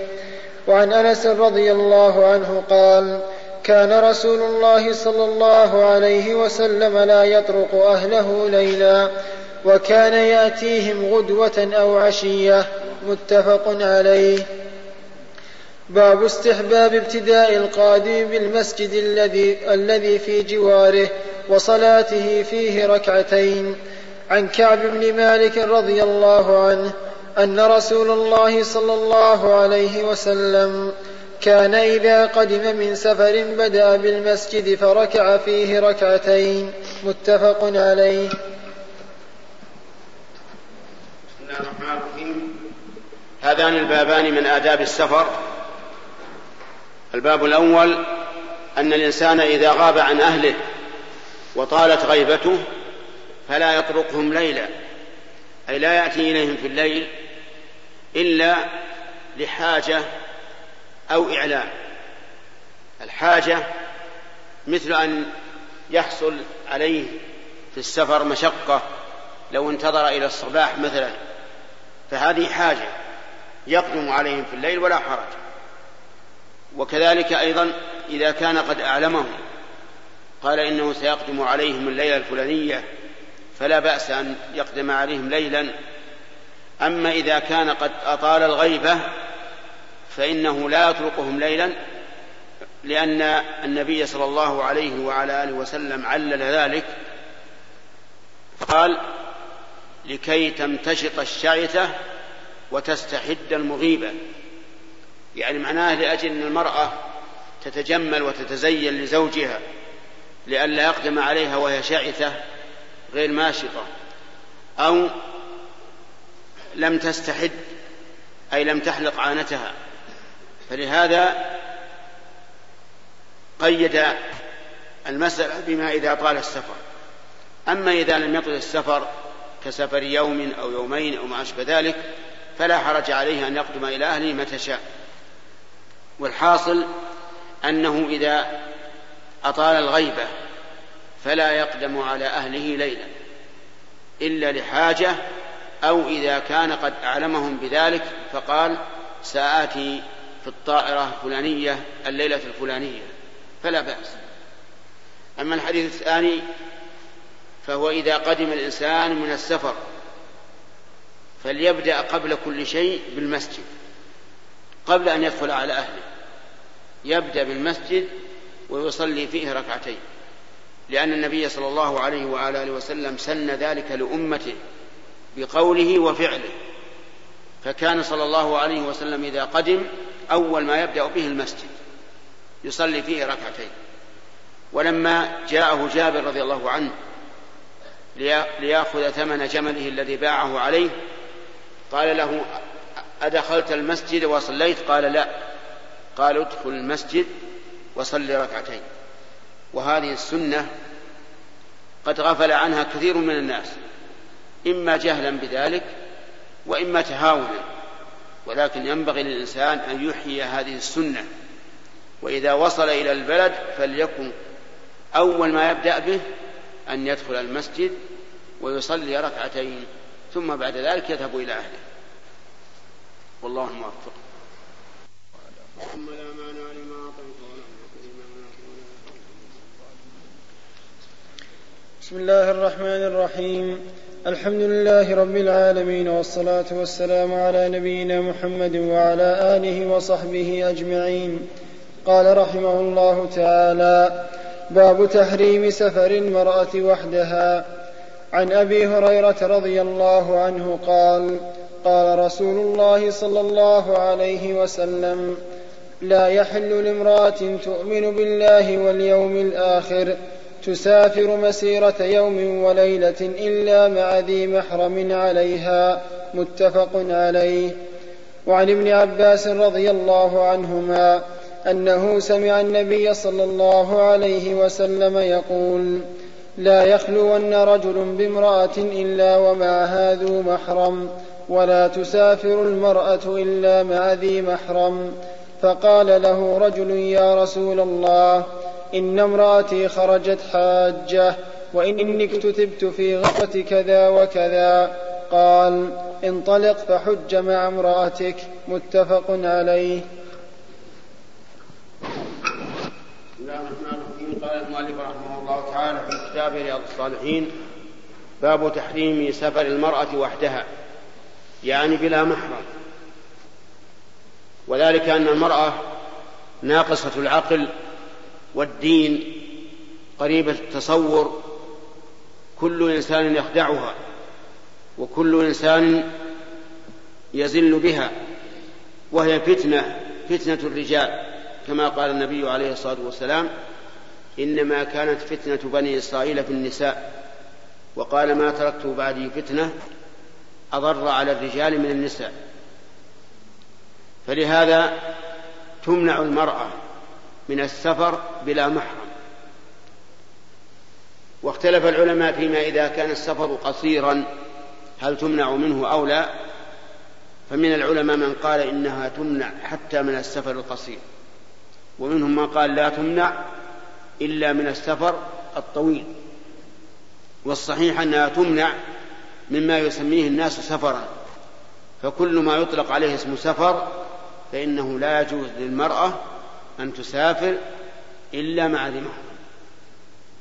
وعن أنس رضي الله عنه قال كان رسول الله صلى الله عليه وسلم لا يطرق أهله ليلا وكان يأتيهم غدوة أو عشية متفق عليه. باب استحباب ابتداء القادم بالمسجد الذي الذي في جواره وصلاته فيه ركعتين. عن كعب بن مالك رضي الله عنه أن رسول الله صلى الله عليه وسلم كان إذا قدم من سفر بدأ بالمسجد فركع فيه ركعتين. متفق عليه. بسم الله الرحمن الرحيم. هذان البابان من آداب السفر. الباب الأول أن الإنسان إذا غاب عن أهله وطالت غيبته فلا يطرقهم ليلا أي لا يأتي إليهم في الليل إلا لحاجة أو إعلام. الحاجة مثل أن يحصل عليه في السفر مشقة لو انتظر إلى الصباح مثلا فهذه حاجة يقدم عليهم في الليل ولا حرج. وكذلك أيضا إذا كان قد أعلمهم قال إنه سيقدم عليهم الليلة الفلانية فلا بأس أن يقدم عليهم ليلا أما إذا كان قد أطال الغيبة فإنه لا يتركهم ليلا لأن النبي صلى الله عليه وعلى آله وسلم علل ذلك. قال لكي تمتشط الشعثة وتستحد المغيبة. يعني معناه لأجل أن المرأة تتجمل وتتزين لزوجها لئلا يقدم عليها وهي شعثة غير ماشطة أو لم تستحد أي لم تحلق عانتها. فلهذا قيد المسألة بما إذا طال السفر. أما إذا لم يطل السفر كسفر يوم أو يومين أو ما أشبه ذلك فلا حرج عليه أن يقدم إلى أهله متى شاء والحاصل أنه إذا أطال الغيبة فلا يقدم على أهله ليلا إلا لحاجة أو إذا كان قد أعلمهم بذلك فقال سآتي في الطائرة الفلانية الليلة الفلانية فلا بأس. أما الحديث الثاني فهو إذا قدم الإنسان من السفر فليبدأ قبل كل شيء بالمسجد قبل أن يدخل على أهله. يبدأ بالمسجد ويصلي فيه ركعتين لأن النبي صلى الله عليه وعلى آله وسلم سن ذلك لأمته. بقوله وفعله. فكان صلى الله عليه وسلم إذا قدم أول ما يبدأ به المسجد يصلي فيه ركعتين. ولما جاءه جابر رضي الله عنه ليأخذ ثمن جمله الذي باعه عليه قال له أدخلت المسجد وصليت؟ قال لا. قال ادخل المسجد وصل ركعتين. وهذه السنة قد غفل عنها كثير من الناس. إما جهلا بذلك وإما تهاونا ولكن ينبغي للإنسان أن يحيي هذه السنة وإذا وصل إلى البلد فليكن أول ما يبدأ به أن يدخل المسجد ويصلي ركعتين ثم بعد ذلك يذهب إلى أهله. والله الموفق بسم الله الرحمن الرحيم. الحمد لله رب العالمين والصلاة والسلام على نبينا محمد وعلى آله وصحبه أجمعين. قال رحمه الله تعالى باب تحريم سفر المرأة وحدها. عن أبي هريرة رضي الله عنه قال قال رسول الله صلى الله عليه وسلم لا يحل لامرأة تؤمن بالله واليوم الآخر تسافر مسيرة يوم وليلة إلا مع ذي محرم عليها متفق عليه. وعن ابن عباس رضي الله عنهما أنه سمع النبي صلى الله عليه وسلم يقول لا يخلون رجل بامرأة إلا ومعها ذو محرم ولا تسافر المرأة إلا مع ذي محرم فقال له رجل يا رسول الله إن امرأتي خرجت حاجة وإني اكتتبت في غزوة كذا وكذا. قال انطلق فحج مع امرأتك. متفق عليه. بسم الله الرحمن الرحيم. قال المؤلف رحمه الله تعالى في كتاب رياض الصالحين باب تحريم سفر المرأة وحدها يعني بلا محرم. وذلك أن المرأة ناقصة العقل والدين قريبة التصور كل إنسان يخدعها وكل إنسان يزل بها وهي فتنة فتنة الرجال كما قال النبي عليه الصلاة والسلام إنما كانت فتنة بني إسرائيل في النساء وقال ما تركت بعدي فتنة أضر على الرجال من النساء. فلهذا تمنع المرأة من السفر بلا محرم. واختلف العلماء فيما إذا كان السفر قصيرا هل تمنع منه أو لا؟ فمن العلماء من قال إنها تمنع حتى من السفر القصير. ومنهم من قال لا تمنع إلا من السفر الطويل. والصحيح أنها تمنع مما يسميه الناس سفرا. فكل ما يطلق عليه اسم سفر فإنه لا يجوز للمرأة أن تسافر إلا مع ذي محرم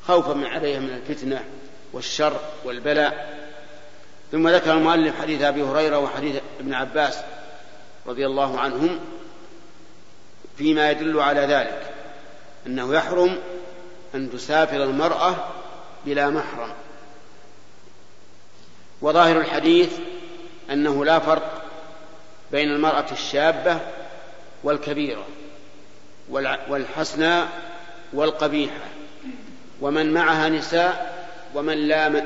خوفا من عليها من الفتنة والشر والبلاء. ثم ذكر المؤلف حديث أبي هريرة وحديث ابن عباس رضي الله عنهم فيما يدل على ذلك أنه يحرم أن تسافر المرأة بلا محرم. وظاهر الحديث أنه لا فرق بين المرأة الشابة والكبيرة. والحسنى والقبيحة. ومن معها نساء ومن لا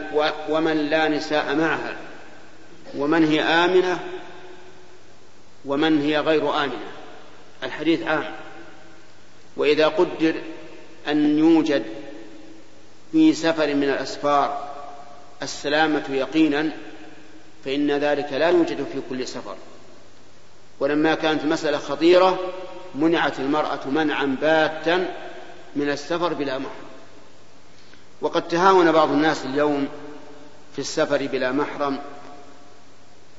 ومن لا نساء معها. ومن هي آمنة ومن هي غير آمنة. الحديث عام. وإذا قدر أن يوجد في سفر من الأسفار السلامة يقينا فإن ذلك لا يوجد في كل سفر. ولما كانت مسألة خطيرة منعت المرأة منعا باتا من السفر بلا محرم. وقد تهاون بعض الناس اليوم في السفر بلا محرم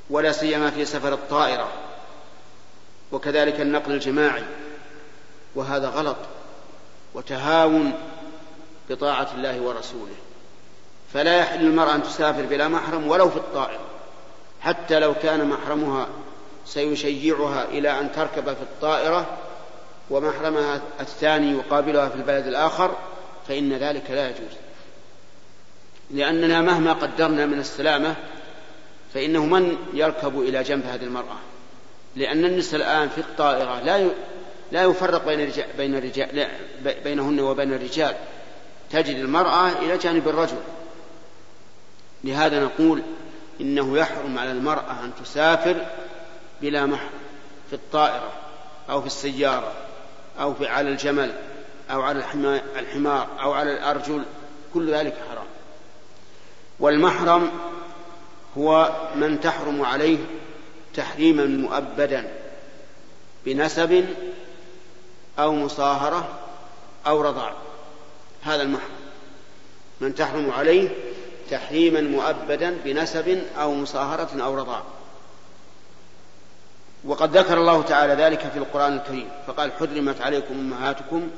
ولا سيما في سفر الطائرة وكذلك النقل الجماعي وهذا غلط وتهاون بطاعة الله ورسوله. فلا يحل المرأة أن تسافر بلا محرم ولو في الطائرة حتى لو كان محرمها سيشيعها إلى أن تركب في الطائرة ومحرمها الثاني يقابلها في البلد الآخر فإن ذلك لا يجوز. لأننا مهما قدرنا من السلامة فإنه من يركب إلى جنب هذه المرأة. لأن النساء الآن في الطائرة لا لا يفرق بين الرجال بين الرجال بينهن وبين الرجال. تجد المرأة إلى جانب الرجل. لهذا نقول إنه يحرم على المرأة أن تسافر بلا محرم في الطائرة أو في السيارة أو في على الجمل أو على الحمار أو على الأرجل كل ذلك حرام. والمحرم هو من تحرم عليه تحريما مؤبدا بنسب أو مصاهرة أو رضاع. هذا المحرم. من تحرم عليه تحريما مؤبدا بنسب أو مصاهرة أو رضاع. وقد ذكر الله تعالى ذلك في القرآن الكريم فقال حرمت عليكم أمهاتكم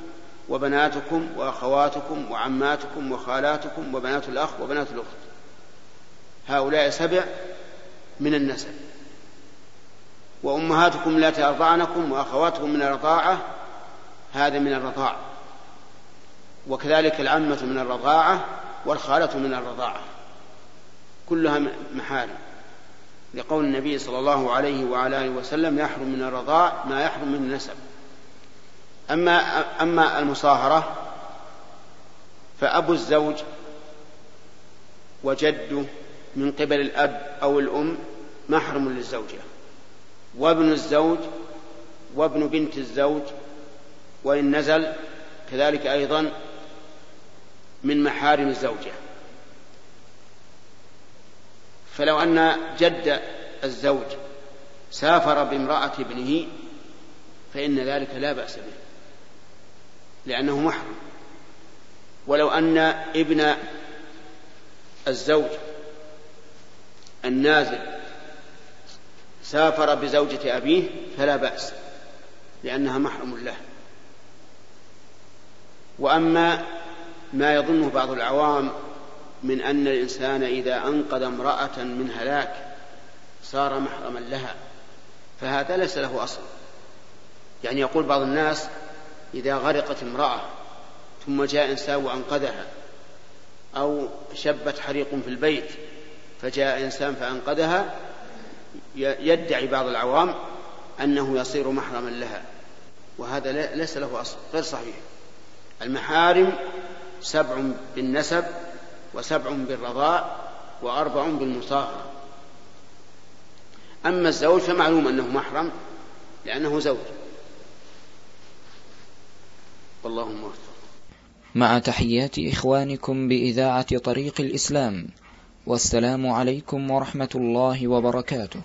وبناتكم وأخواتكم وعماتكم وخالاتكم وبنات الأخ وبنات الأخت. هؤلاء سبع من النسب. وأمهاتكم التي أرضعنكم وأخواتكم من الرضاعة هذا من الرضاعة وكذلك العمة من الرضاعة والخالة من الرضاعة. كلها محارم. لقول النبي صلى الله عليه وعلى آله وسلم يحرم من الرضاع ما يحرم من النسب. أما أما المصاهرة فأبو الزوج وجده من قبل الأب أو الأم محرم للزوجة. وابن الزوج وابن بنت الزوج وإن نزل كذلك أيضا من محارم الزوجة. فلو أن جد الزوج سافر بامرأة ابنه فإن ذلك لا بأس به لأنه محرم. ولو أن ابن الزوج النازل سافر بزوجة أبيه فلا بأس لأنها محرم له. وأما ما يظنه بعض العوام من أن الإنسان إذا أنقذ امرأة من هلاك صار محرما لها فهذا ليس له أصل. يعني يقول بعض الناس إذا غرقت امرأة ثم جاء إنسان وأنقذها أو شبت حريق في البيت فجاء إنسان فأنقذها يدعي بعض العوام أنه يصير محرما لها وهذا ليس له أصل غير صحيح. المحارم سبع بالنسب وسبع بالرضاء وأربع بالمصاهرة أما الزوج فمعلوم أنه محرم لأنه زوج. والله موفق. مع تحيات إخوانكم بإذاعة طريق الإسلام والسلام عليكم ورحمة الله وبركاته.